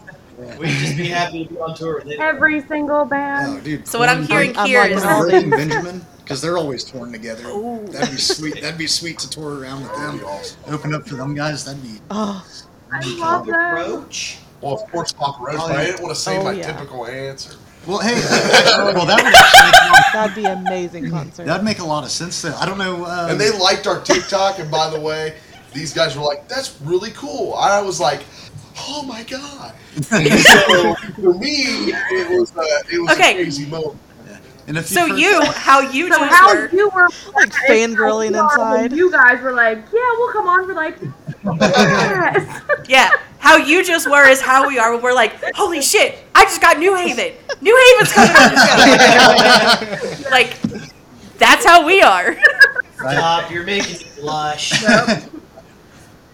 We'd just be happy to be on tour with them. Every single oh, band. dude. So what I'm Korn- hearing I'm here like is all Korn and Benjamin, because they're always torn together. Ooh. That'd be sweet. That'd be sweet to tour around with them. Open up for them guys. That'd be. oh, I love them. Approach. Well, of course, Papa Roach, Oh, but I didn't want to say Oh, my yeah. typical answer. Well, hey. well, that would make, that'd be amazing concert. that'd make a lot of sense. Though I don't know. Um, And they liked our TikTok, and by the way, these guys were like, "That's really cool." I was like, "Oh my god!" so for me, it was uh, it was Okay. a crazy moment. And if so you've how you So just how were. you were Like fangirling how you are inside. You guys were like, yeah, we'll come on for like, yes. Yeah, how you just were is how we are when we're like, holy shit, I just got New Haven. New Haven's coming on the show. like, that's how we are. Stop, you're making me blush.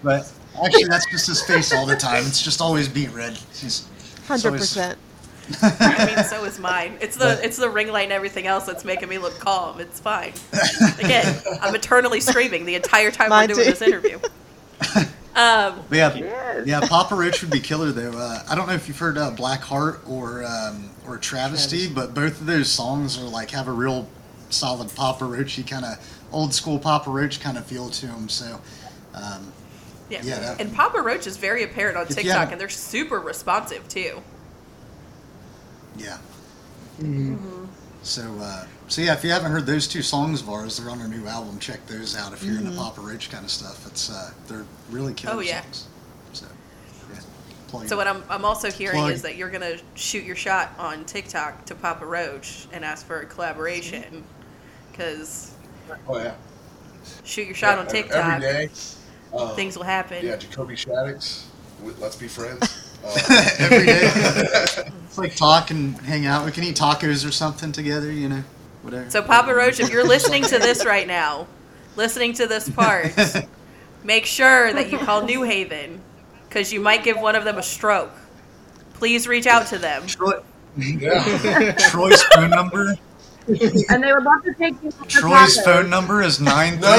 But actually, that's just his face all the time. It's just always beat red. He's Hundred percent. I mean, so is mine. It's the it's the ring light and everything else that's making me look calm. It's fine. Again, I'm eternally screaming the entire time Mine we're doing too. this interview. Um, But yeah, yeah. Papa Roach would be killer though. Uh, I don't know if you've heard uh, Black Heart or um, or Travesty, but both of those songs are like have a real solid Papa Roachy kind of old school Papa Roach kind of feel to them. So um, yeah. Yeah, that- and Papa Roach is very apparent on If you TikTok, haven't- and they're super responsive too. Yeah. Mm-hmm. So uh, so yeah, if you haven't heard those two songs of ours, they're on our new album. Check those out if you're into Papa Roach kind of stuff. It's uh, they're really killer Mm-hmm. Oh, yeah. songs. So yeah, plug So what I'm, I'm also hearing Plug. is that you're gonna shoot your shot on TikTok to Papa Roach and ask for a collaboration, because Oh yeah. Shoot your shot on TikTok. Every day. Uh, Things will happen. Yeah, Jacoby Shaddix. Let's be friends. Uh, Every day. It's like talk and hang out. We can eat tacos or something together, you know, whatever. So Papa Roach, if you're listening to this right now, listening to this part, make sure that you call New Haven because you might give one of them a stroke. Please reach out to them. Troy, yeah. Troy's phone number. And they would love to take you. for Troy's tacos. phone number is nine No.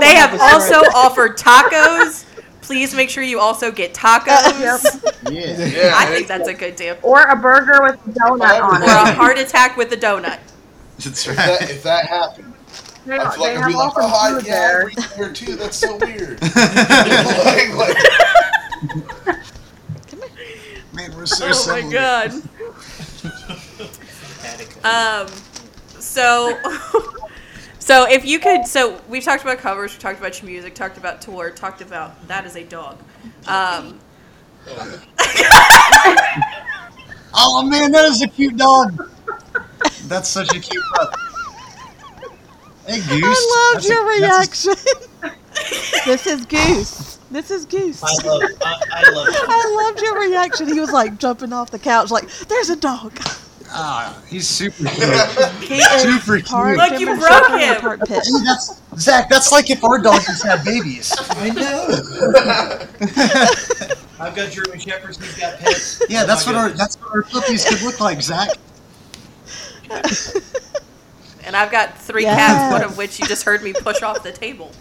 They have also offered tacos. Please make sure you also get tacos. Yep. Yeah. yeah. I think that's a good deal. Or a burger with a donut on it. Or a heart attack with a donut. That's If that, right. if that happened, They, I feel like they I'd have be like, awesome oh, I, yeah, there. breathe there too. That's so weird. like, like, Man, we're so Oh my god. Um, so, so if you could, so we've talked about covers, we talked about your music, talked about tour, talked about that is a dog. Um, Oh man, that is a cute dog. That's such a cute pup. Hey Goose. I love That's a- your a- reaction. this is Goose. This is Goose. I love, I, I love. I loved your reaction. He was like jumping off the couch, like, "There's a dog." Ah, he's super cute. he is, super Part Look, you broke Shepherd, him. part pit. Hey, that's Zach. That's like if our dogs had babies. I know. I've got German Shepherds. He's got pets. Yeah, Oh that's my what our that's what our puppies could look like, Zach. and I've got three Yes. cats, one of which you just heard me push off the table.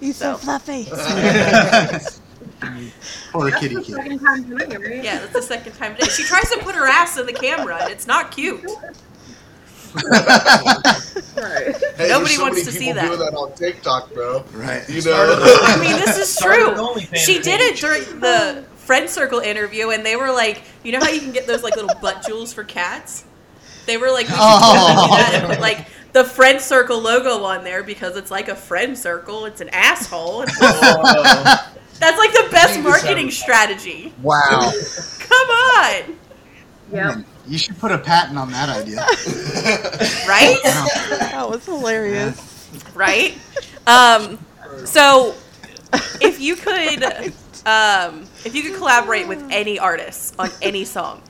He's so So. fluffy. Oh, or a kitty cat. Second time tonight, right? Yeah, that's the second time today. She tries to put her ass in the camera, and it's not cute. Right. hey, Nobody so wants to see that. doing that on TikTok, bro. Right. You know. I mean, this is true. She did it during the friend circle interview, and they were like, you know how you can get those like little butt jewels for cats? They were like, you should Oh. do that and put like the friend circle logo on there because it's like a friend circle. It's an asshole. It's- Oh, that's like the best marketing sound- strategy. Wow. Come on, Yep. You should put a patent on that idea. right? That was hilarious. right? Um, so if you could, um, if you could collaborate with any artist on any song,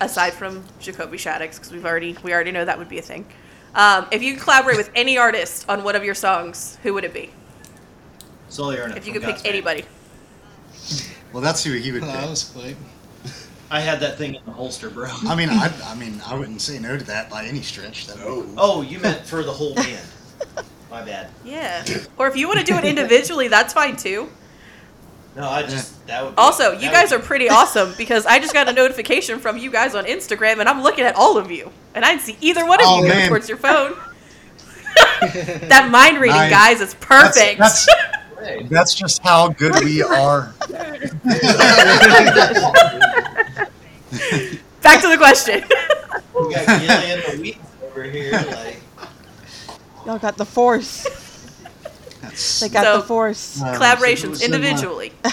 aside from Jacoby Shaddix, because we've already we already know that would be a thing. Um, if you could collaborate with any artist on one of your songs, who would it be? Sully Erna If you could pick Godsmack. anybody, Well, that's who he would Oh, that pick. was quick. I had that thing in the holster, bro. I mean, I, I mean, I wouldn't say no to that by any stretch. That'd No. Oh. oh, you meant for the whole band. My bad. yeah. Or if you want to do it individually, that's fine too. No, I just that would. Be, Also, you guys be- are pretty awesome because I just got a notification from you guys on Instagram, and I'm looking at all of you, and I didn't see either one of Oh, you go man. towards your phone. that mind reading, Nice. guys, is perfect. that's, that's just how good we are. Back to the question. We got Gillian the Weeds over here. Like, Y'all got the force. That's, They got So- the force. Um, Collaborations so- individually. okay,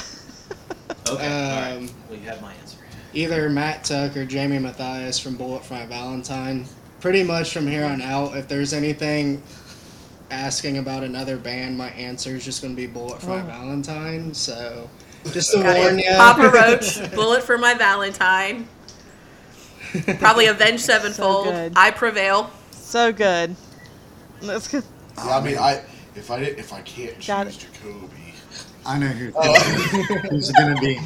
all right. Um, Well, you have my answer. Either Matt Tuck or Jamie Mathias from Bullet for Valentine. Pretty much from here on out, if there's anything asking about another band, my answer is just going to be Bullet for My Oh. Valentine. So, just to Got warn it. you. Papa Roach, Bullet for My Valentine. Probably Avenged Sevenfold. good. I Prevail. So good. Let's go. Yeah, I mean, I if I if I can't choose Got it. Jacoby, I know who Oh. who's it gonna be.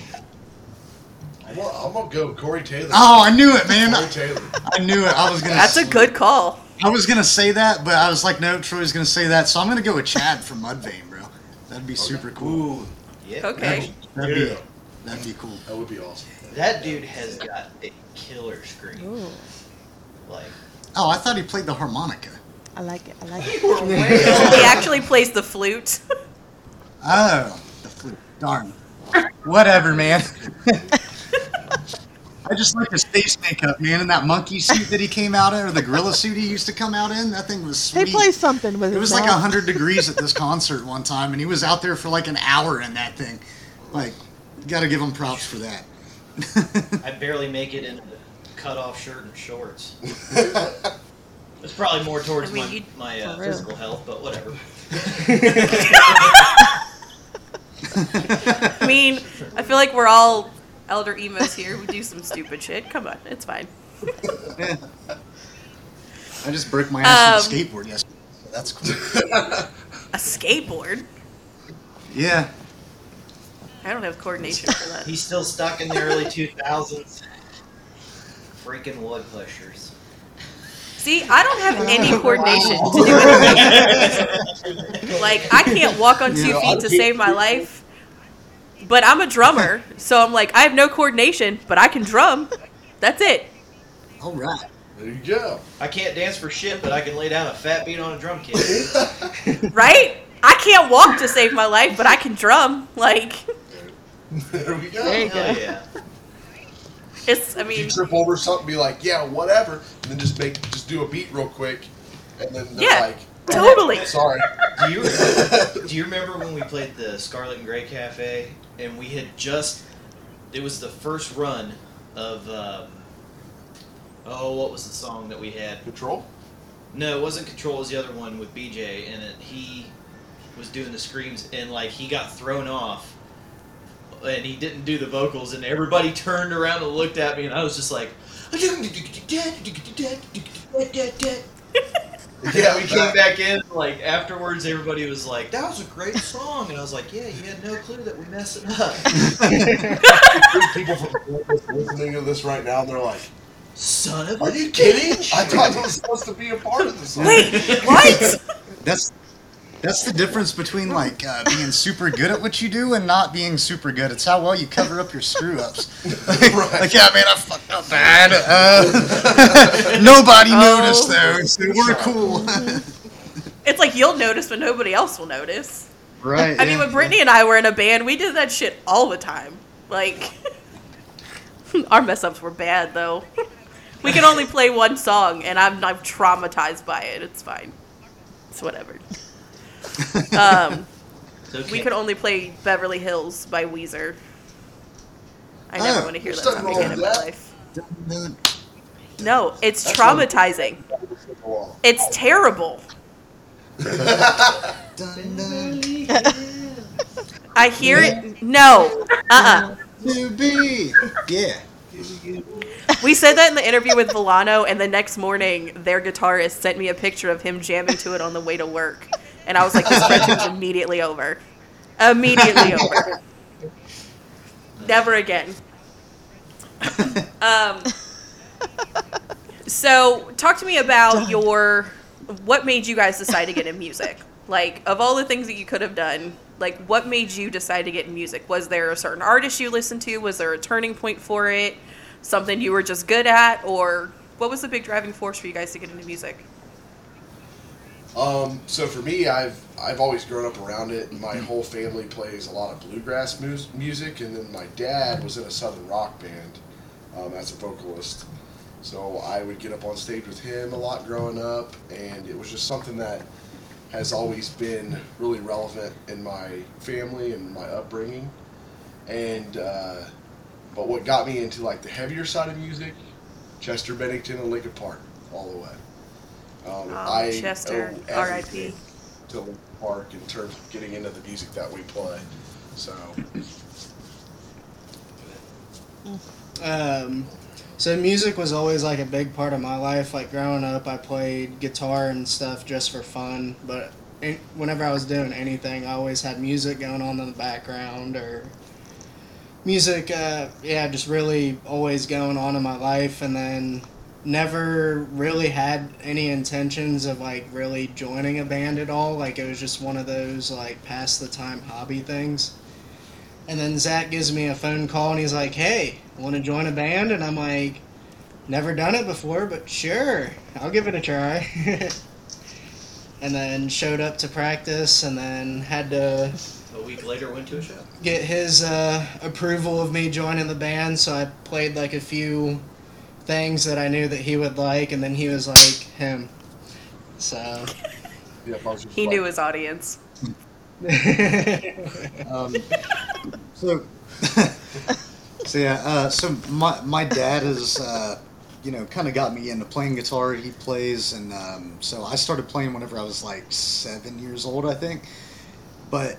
I'm gonna, I'm gonna go Corey Taylor. Oh, I knew it, man. Corey Taylor. I knew it. I was gonna. That's a good call. I was gonna say that, but I was like, no, Troy's gonna say that, so I'm gonna go with Chad from Mudvayne, bro. That'd be super cool. Ooh, yeah. Okay. That'd Yeah. be that'd be cool. That would be awesome. That dude has got a killer scream. Ooh, Like, Oh, I thought he played the harmonica. I like it. I like it. He actually plays the flute. Oh, the flute. Darn. Whatever, man. I just like his face makeup, man, and that monkey suit that he came out in, or the gorilla suit he used to come out in. That thing was sweet. They play something with It his was like mouth. hundred degrees at this concert one time, and he was out there for like an hour in that thing. Like, got to give him props for that. I barely make it in a cut off shirt and shorts. It's probably more towards I mean, my, you- my uh, For physical health, but whatever. I mean, I feel like we're all elder emos here. We do some stupid shit. Come on, it's fine. I just broke my ass Um, on a skateboard yesterday. So that's cool. A skateboard. yeah. I don't have coordination for that. He's still stuck in the early 2000s. Freaking wood pushers. See, I don't have any coordination to do anything. Like, I can't walk on two Yeah, I feet to can't- save my life. But I'm a drummer, so I'm like, I have no coordination, but I can drum. That's it. All right. There you go. I can't dance for shit, but I can lay down a fat beat on a drum kit. Right? I can't walk to save my life, but I can drum. Like, There we go. There you Hell go. yeah. it's, I If you mean, trip over something, be like, yeah, whatever, and then just make just do a beat real quick, and then they're Yeah. like, totally. sorry. Do you do you remember when we played the Scarlet and Gray Cafe and we had just it was the first run of um, oh what was the song that we had? Control. No, it wasn't Control. It was the other one with BJ, and it, he was doing the screams, and like he got thrown off, and he didn't do the vocals, and everybody turned around and looked at me, and I was just like. Yeah, we came back in like afterwards. Everybody was like, "That was a great song," and I was like, "Yeah, you had no clue that we messed it up." People from listening to this right now, and they're like, Son of "Are you kidding? I thought that was supposed to be a part of the song." Wait, what? That's that's the difference between like uh, being super good at what you do and not being super good. It's how well you cover up your screw ups. like, Right. like, yeah, man, I fucked up bad. Uh, nobody Oh. noticed though, so we're cool. It's like you'll notice, but nobody else will notice. right. I mean, when Brittany and I were in a band, we did that shit all the time. Like, our mess ups were bad though. We can only play one song, and I'm I'm traumatized by it. It's fine. It's whatever. Um, So we could only play Beverly Hills by Weezer. I never Oh, want to hear that song again in my life. No, it's That's traumatizing. It's terrible. I hear it. No. Uh uh To. Yeah. We said that in the interview with Volano, and the next morning, their guitarist sent me a picture of him jamming to it on the way to work. And I was like, this friendship's immediately over. Immediately over. Never again. Um, so, talk to me about your. What made you guys decide to get in music? Like, of all the things that you could have done, like, what made you decide to get in music? Was there a certain artist you listened to? Was there a turning point for it? Something you were just good at? Or what was the big driving force for you guys to get into music? Um, so for me, I've I've always grown up around it. My whole family plays a lot of bluegrass mus- music, and then my dad was in a southern rock band um, as a vocalist. So I would get up on stage with him a lot growing up, and it was just something that has always been really relevant in my family and my upbringing. And uh, but what got me into like the heavier side of music, Chester Bennington and Linkin Park, all the way. Um, Oh, I Chester, owe R.I.P.. everything To Linkin Park in terms of getting into the music that we play. So Um, so music was always like a big part of my life. Like growing up, I played guitar and stuff just for fun. But whenever I was doing anything, I always had music going on in the background or music. Uh, yeah, just really always going on in my life. And then never really had any intentions of like really joining a band at all. Like it was just one of those like pass the time hobby things. And then Zach gives me a phone call and he's like, "Hey, want to join a band?" And I'm like, "Never done it before, but sure, I'll give it a try." and then showed up to practice, and then had to A week later, went to a show. get his uh, approval of me joining the band. So I played like a few things that I knew that he would like, and then he was like, "Him." So. yeah, I was just He like- knew his audience. Um, so, so yeah. Uh, so my my dad is uh, you know, kind of got me into playing guitar. He plays, and um, so I started playing whenever I was like seven years old, I think. But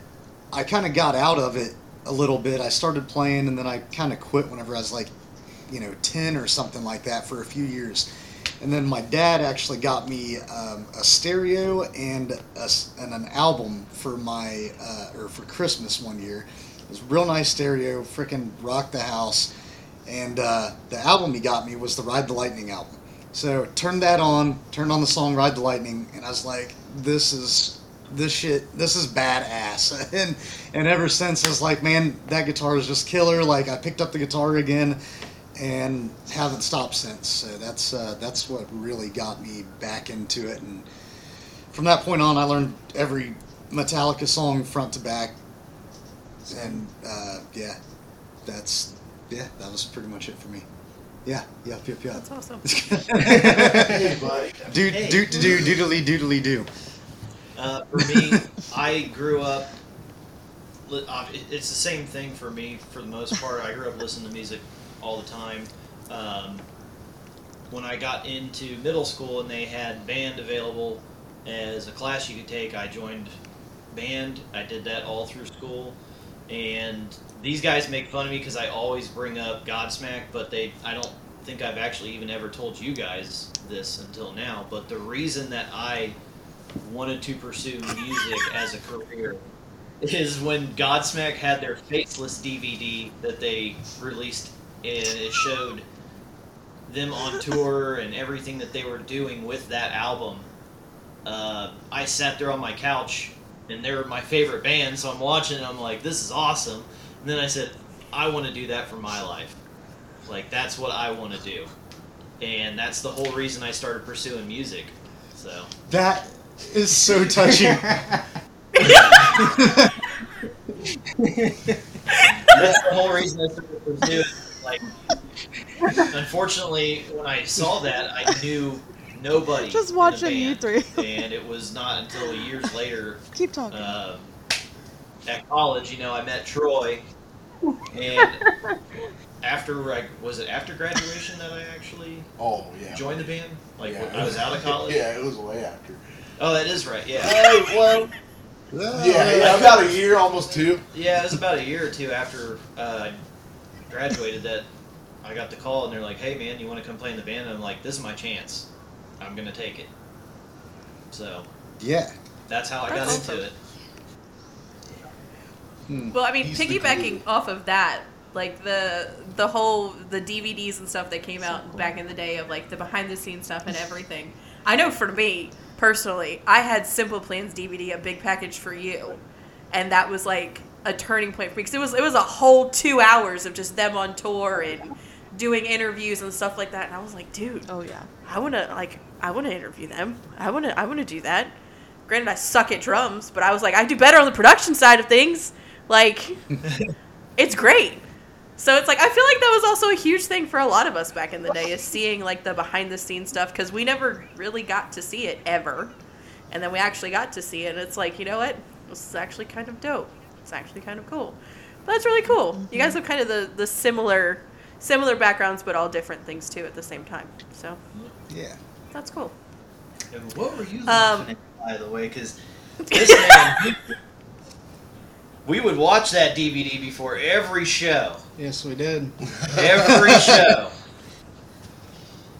I kind of got out of it a little bit. I started playing, and then I kind of quit whenever I was like, you know, ten or something like that for a few years. And then my dad actually got me um, a stereo and, a and an album for my uh, or for Christmas one year. It was a real nice stereo, freaking rocked the house. And uh, the album he got me was the Ride the Lightning album. So turned that on, turned on the song Ride the Lightning, and I was like, this is this shit, this is badass. and and ever since I was like, man, that guitar is just killer. Like I picked up the guitar again and haven't stopped since. So that's uh, that's what really got me back into it. And from that point on, I learned every Metallica song front to back. And uh, yeah, that's yeah, that was pretty much it for me. Yeah, yep, yep, yep. That's awesome. Hey, buddy. do Hey. do do do doodly doodly do. Uh, for me, I grew up. li- uh, it- It's the same thing for me for the most part. I grew up listening to music all the time. Um, when I got into middle school and they had band available as a class you could take, I joined band. I did that all through school, and these guys make fun of me because I always bring up Godsmack, but they I don't think I've actually even ever told you guys this until now. But the reason that I wanted to pursue music as a career is when Godsmack had their Faceless DVD that they released, and it showed them on tour and everything that they were doing with that album. Uh, I sat there on my couch, and they were my favorite band, so I'm watching, and I'm like, this is awesome. And then I said, I want to do that for my life. Like, that's what I want to do. And that's the whole reason I started pursuing music. So. That is so touching. That's the whole reason I started pursuing. It. Like, unfortunately, when I saw that, I knew nobody. Just watching you three. and it was not until years later, Keep talking. um, at college, you know, I met Troy, and after I was it after graduation that I actually Oh yeah. joined the band. Like Yeah. when I was out of college. Yeah, it was way after. Oh, that is right. Yeah. Hey, well, yeah, yeah, about a year, almost two. Yeah, it was about a year or two after uh, I graduated that I got the call, and they're like, "Hey, man, you want to come play in the band?" And I'm like, "This is my chance. I'm gonna take it." So Yeah. that's how I That's got awesome. into it. Hmm. Well, I mean, He's piggybacking glue. off of that, like the the whole the DVDs and stuff that came out back in the day of like the behind the scenes stuff and everything. I know for me personally, I had Simple Plans DVD, a big package for you, and that was like a turning point for me because it was it was a whole two hours of just them on tour and doing interviews and stuff like that. And I was like, dude, oh yeah. I want to like I want to interview them. I want to I want to do that. Granted, I suck at drums, but I was like I do better on the production side of things. Like, it's great. So it's like I feel like that was also a huge thing for a lot of us back in the day is seeing like the behind the scenes stuff because we never really got to see it ever, and then we actually got to see it. and It's like you know what, this is actually kind of dope. It's actually kind of cool. But that's really cool. You guys have kind of the the similar similar backgrounds, but all different things too at the same time. So Yeah. that's cool. And what were you Um, at, by the way? Because this man, we would watch that DVD before every show, Yes, we did. every show,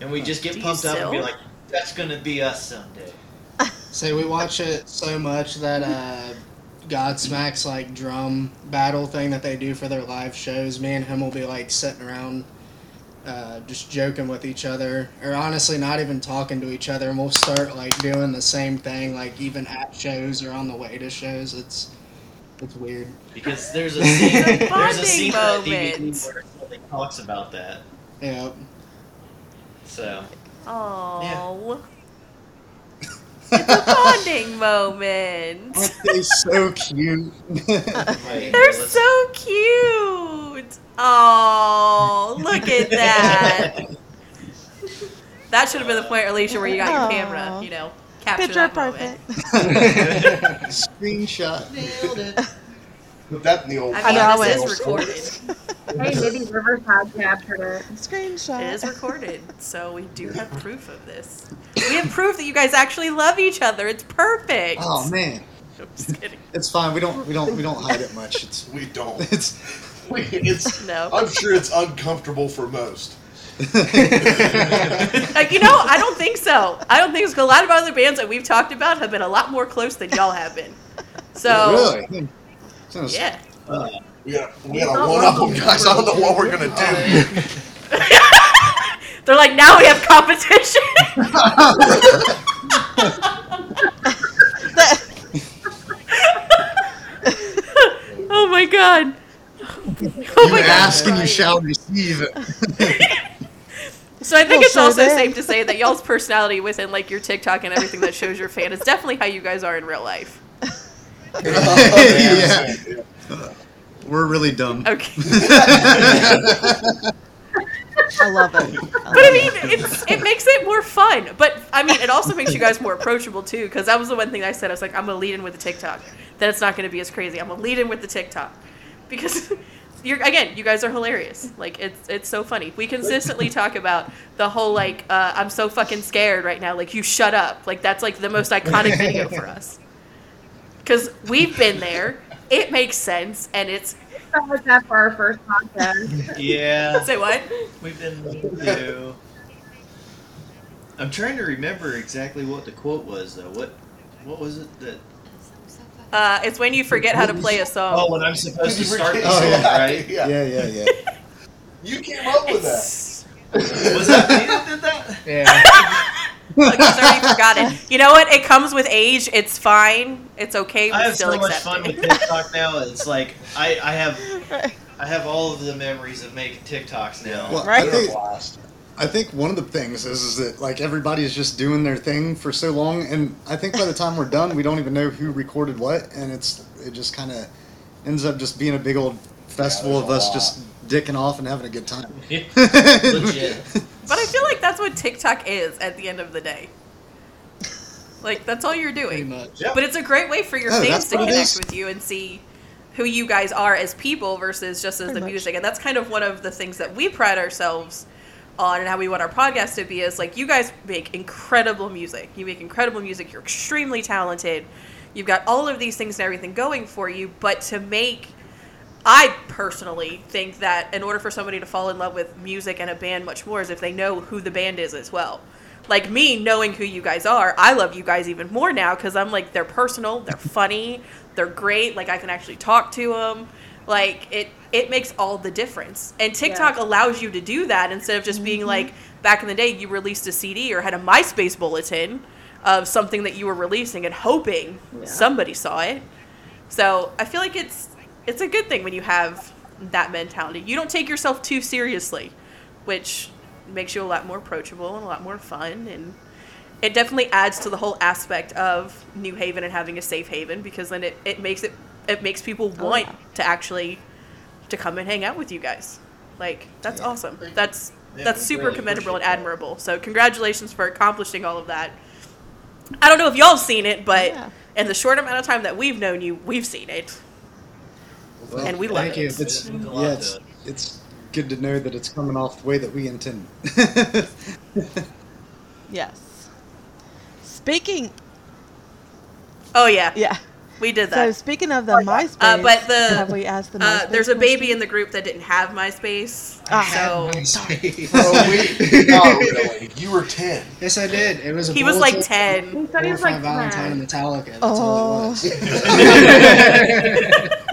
and we just get Do pumped up and be still? like, "That's gonna be us someday." Say we watch it so much that uh, Godsmack's like drum battle thing that they do for their live shows. Me and him will be like sitting around, uh, just joking with each other, or honestly not even talking to each other, and we'll start like doing the same thing, like even at shows or on the way to shows. It's it's weird. Because there's a scene, there's a scene in that DVD where somebody talks about that. Yeah. So Oh. It's a bonding moment. Aren't they so cute? They're so cute. Oh, look at that. That should have been the point, Alicia, where you got your camera, you know, capture Picture that moment. perfect. Screenshot. Nailed it. Put that in the old. I mean, know, I this is recorded. Hey, Nitty Riverside captured it. Screenshot. It is recorded, so we do have proof of this. We have proof that you guys actually love each other. It's perfect. Oh man, I'm just kidding. it's fine. We don't we don't we don't hide it much. It's We don't. it's We, it's. No. I'm sure it's uncomfortable for most. Like you know, I don't think so. I don't think so. 'cause A lot of other bands that we've talked about have been a lot more close than y'all have been. So really. Sounds- yeah. We got we got one up them, guys. I don't know what we're gonna do. They're like, now we have competition. oh my god. Oh You my god. ask and you shall receive. So I think Well, it's so also then- safe to say that y'all's personality within like your TikTok and everything that shows your fan is definitely how you guys are in real life. Yeah, we're really dumb. Okay. I love it. But I mean, it's, it makes it more fun. But I mean, it also makes you guys more approachable too. Because that was the one thing I said. I was like, I'm gonna lead in with the TikTok. Then it's not gonna be as crazy. I'm gonna lead in with the TikTok because you're again, you guys are hilarious. Like it's it's so funny. We consistently talk about the whole like uh, I'm so fucking scared right now. Like you shut up. Like that's like the most iconic video for us. Because we've been there. It makes sense, and it's Felt like that for our first podcast. Yeah, say what? we've been through. I'm trying to remember exactly what the quote was though. What what was it that? Uh, it's when you forget how to play a song. Oh, when I'm supposed to start the Oh, song, yeah. right? Yeah. Yeah, yeah, yeah. You came up with that. Was that me that did that? Yeah. Look, he's already forgotten. You know what? It comes with age. It's fine. It's okay. We I have still so much fun it. with TikTok now. It's like I, I have I have all of the memories of making TikToks now. Well, Right. I think I think one of the things is, is that like everybody's just doing their thing for so long, and I think by the time we're done, we don't even know who recorded what, and it's it just kind of ends up just being a big old festival there's of us lot. just dicking off and having a good time. Legit. But I feel like that's what TikTok is at the end of the day. Like that's all you're Pretty doing. much. Yep. But it's a great way for your Oh, fans to connect with you and see who you guys are as people versus just as Pretty the much. music. And that's kind of one of the things that we pride ourselves on and how we want our podcast to be is like you guys make incredible music. You make incredible music. You're extremely talented. You've got all of these things and everything going for you, but to make I personally think that in order for somebody to fall in love with music and a band much more is if they know who the band is as well. Like me knowing who you guys are, I love you guys even more now because I'm like they're personal, they're funny, they're great. Like I can actually talk to them. Like it, it makes all the difference. And TikTok allows you to do that instead of just being mm-hmm. like back in the day you released a CD or had a MySpace bulletin of something that you were releasing and hoping somebody saw it. So I feel like it's it's a good thing when you have that mentality. You don't take yourself too seriously, which makes you a lot more approachable and a lot more fun and it definitely adds to the whole aspect of New Haven and having a safe haven because then it, it makes it it makes people oh, want yeah. to actually to come and hang out with you guys. Like that's awesome. That's Yeah, that's super really commendable and appreciate that. admirable. So congratulations for accomplishing all of that. I don't know if y'all have seen it, but Yeah. in the short amount of time that we've known you, we've seen it. And we love Thank it. you. It's It means a lot yeah, it's it's good to know that it's coming off the way that we intend. Yes. Speaking, Oh yeah, yeah. We did that. So speaking of the MySpace, Uh, but the have we asked the uh, there's a baby question? in the group that didn't have MySpace, Ah. so Oh, we. Not really. You were ten. Yes, I did. It was a he was like ten. He said he was like Valentine 10. and Metallica. That's Oh. all it was.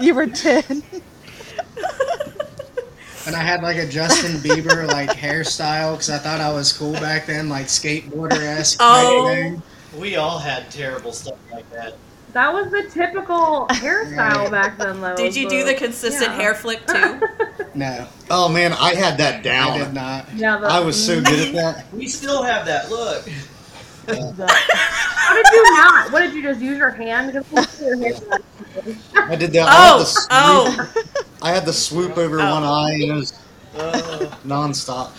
you were ten. And I had like a Justin Bieber like hairstyle because I thought I was cool back then, like skateboarder esque Oh. thing. We all had terrible stuff like that. That was the typical hairstyle back then, though. Did you do the consistent yeah. hair flip too? No, oh man, I had that down. I did not. Yeah, the, I was so good at that. We still have that. Look. The- How did you not? What did you just use your hand? Because your hair I did that. I had the Oh, swoop, oh, I had the swoop over Oh. one eye and it was Uh, nonstop.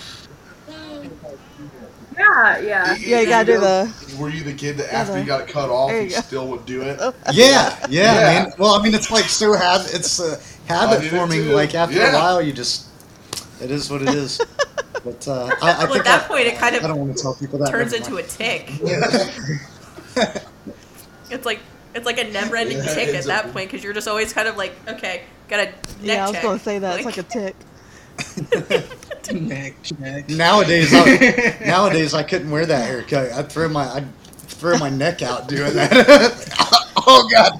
Yeah, yeah. Yeah, you gotta do the. Were you the kid that Yeah, after you got it cut off, you you go. still would do it? Yeah, yeah, Yeah. man. Well, I mean, it's like so habit. It's uh, habit did it forming. Like after Yeah. a while, you just. It is what it is. But uh, I, I Well, think at that I, point, it kind I don't want to tell people that. turns never into a mind. tic. It's like it's like a never-ending Yeah, tic at it's a- that point because you're just always kind of like, okay, gotta. neck Yeah, I was check. gonna say that. It's like a tic. Neck check. Nowadays, I, nowadays I couldn't wear that haircut. I'd throw my I'd throw my neck out doing that. oh God,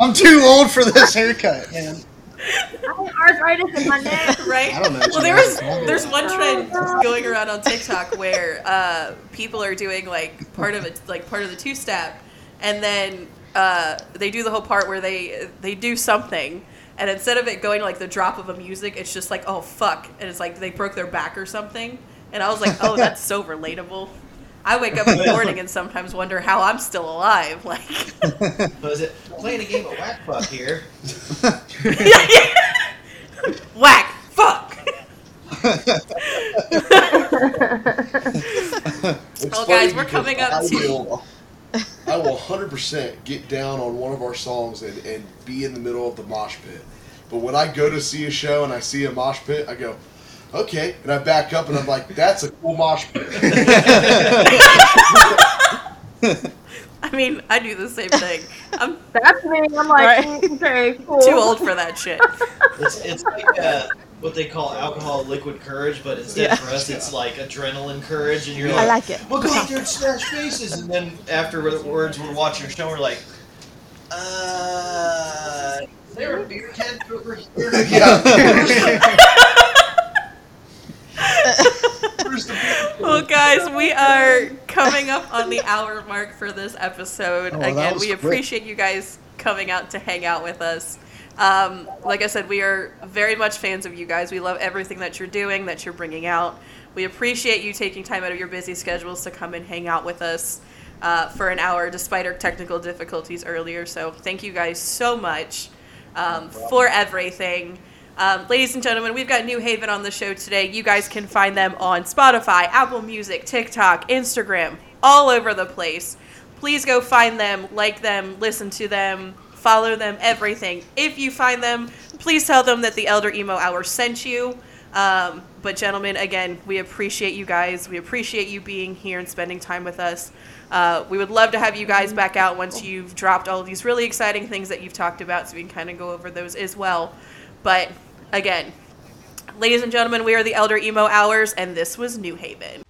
I'm too old for this haircut, man. I have arthritis in my neck. right? I don't know. Well, there was there's one trend going around on TikTok where uh, people are doing like part of it, like part of the two step, and then uh, they do the whole part where they they do something, and instead of it going like the drop of a music, it's just like oh fuck, and it's like they broke their back or something, and I was like oh that's so relatable. I wake up in the morning and sometimes wonder how I'm still alive. Like, So is it playing a game of whack fuck here? whack, fuck. It's Well, guys, we're coming up to- Will, I will 100% get down on one of our songs and, and be in the middle of the mosh pit. But when I go to see a show and I see a mosh pit, I go, okay. And I back up and I'm like, that's a cool mosh pit. I mean, I do the same thing. I'm That's me. I'm like, Right. okay, cool. too old for that shit. It's, it's like uh, what they call alcohol liquid courage, but instead Yeah. for us it's like adrenaline courage, and you're like, I like, like it. we'll go out there and smash faces, and then afterwards we're watching your show, and we're like, uh, is there a beer tent over here? Well, guys, we are coming up on the hour mark for this episode. Oh, that Again, we quick. appreciate you guys coming out to hang out with us. Um, like I said, we are very much fans of you guys. We love everything that you're doing, that you're bringing out. We appreciate you taking time out of your busy schedules to come and hang out with us uh, for an hour, despite our technical difficulties earlier. So, thank you guys so much um, for everything. Um, ladies and gentlemen, we've got New Haven on the show today. You guys can find them on Spotify, Apple Music, TikTok, Instagram, all over the place. Please go find them, like them, listen to them, follow them, everything. If you find them, please tell them that the Elder Emo Hour sent you. Um, but, gentlemen, again, we appreciate you guys. We appreciate you being here and spending time with us. Uh, we would love to have you guys back out once you've dropped all these really exciting things that you've talked about so we can kind of go over those as well. But again, ladies and gentlemen, we are the Elder Emo Hours, and this was New Haven.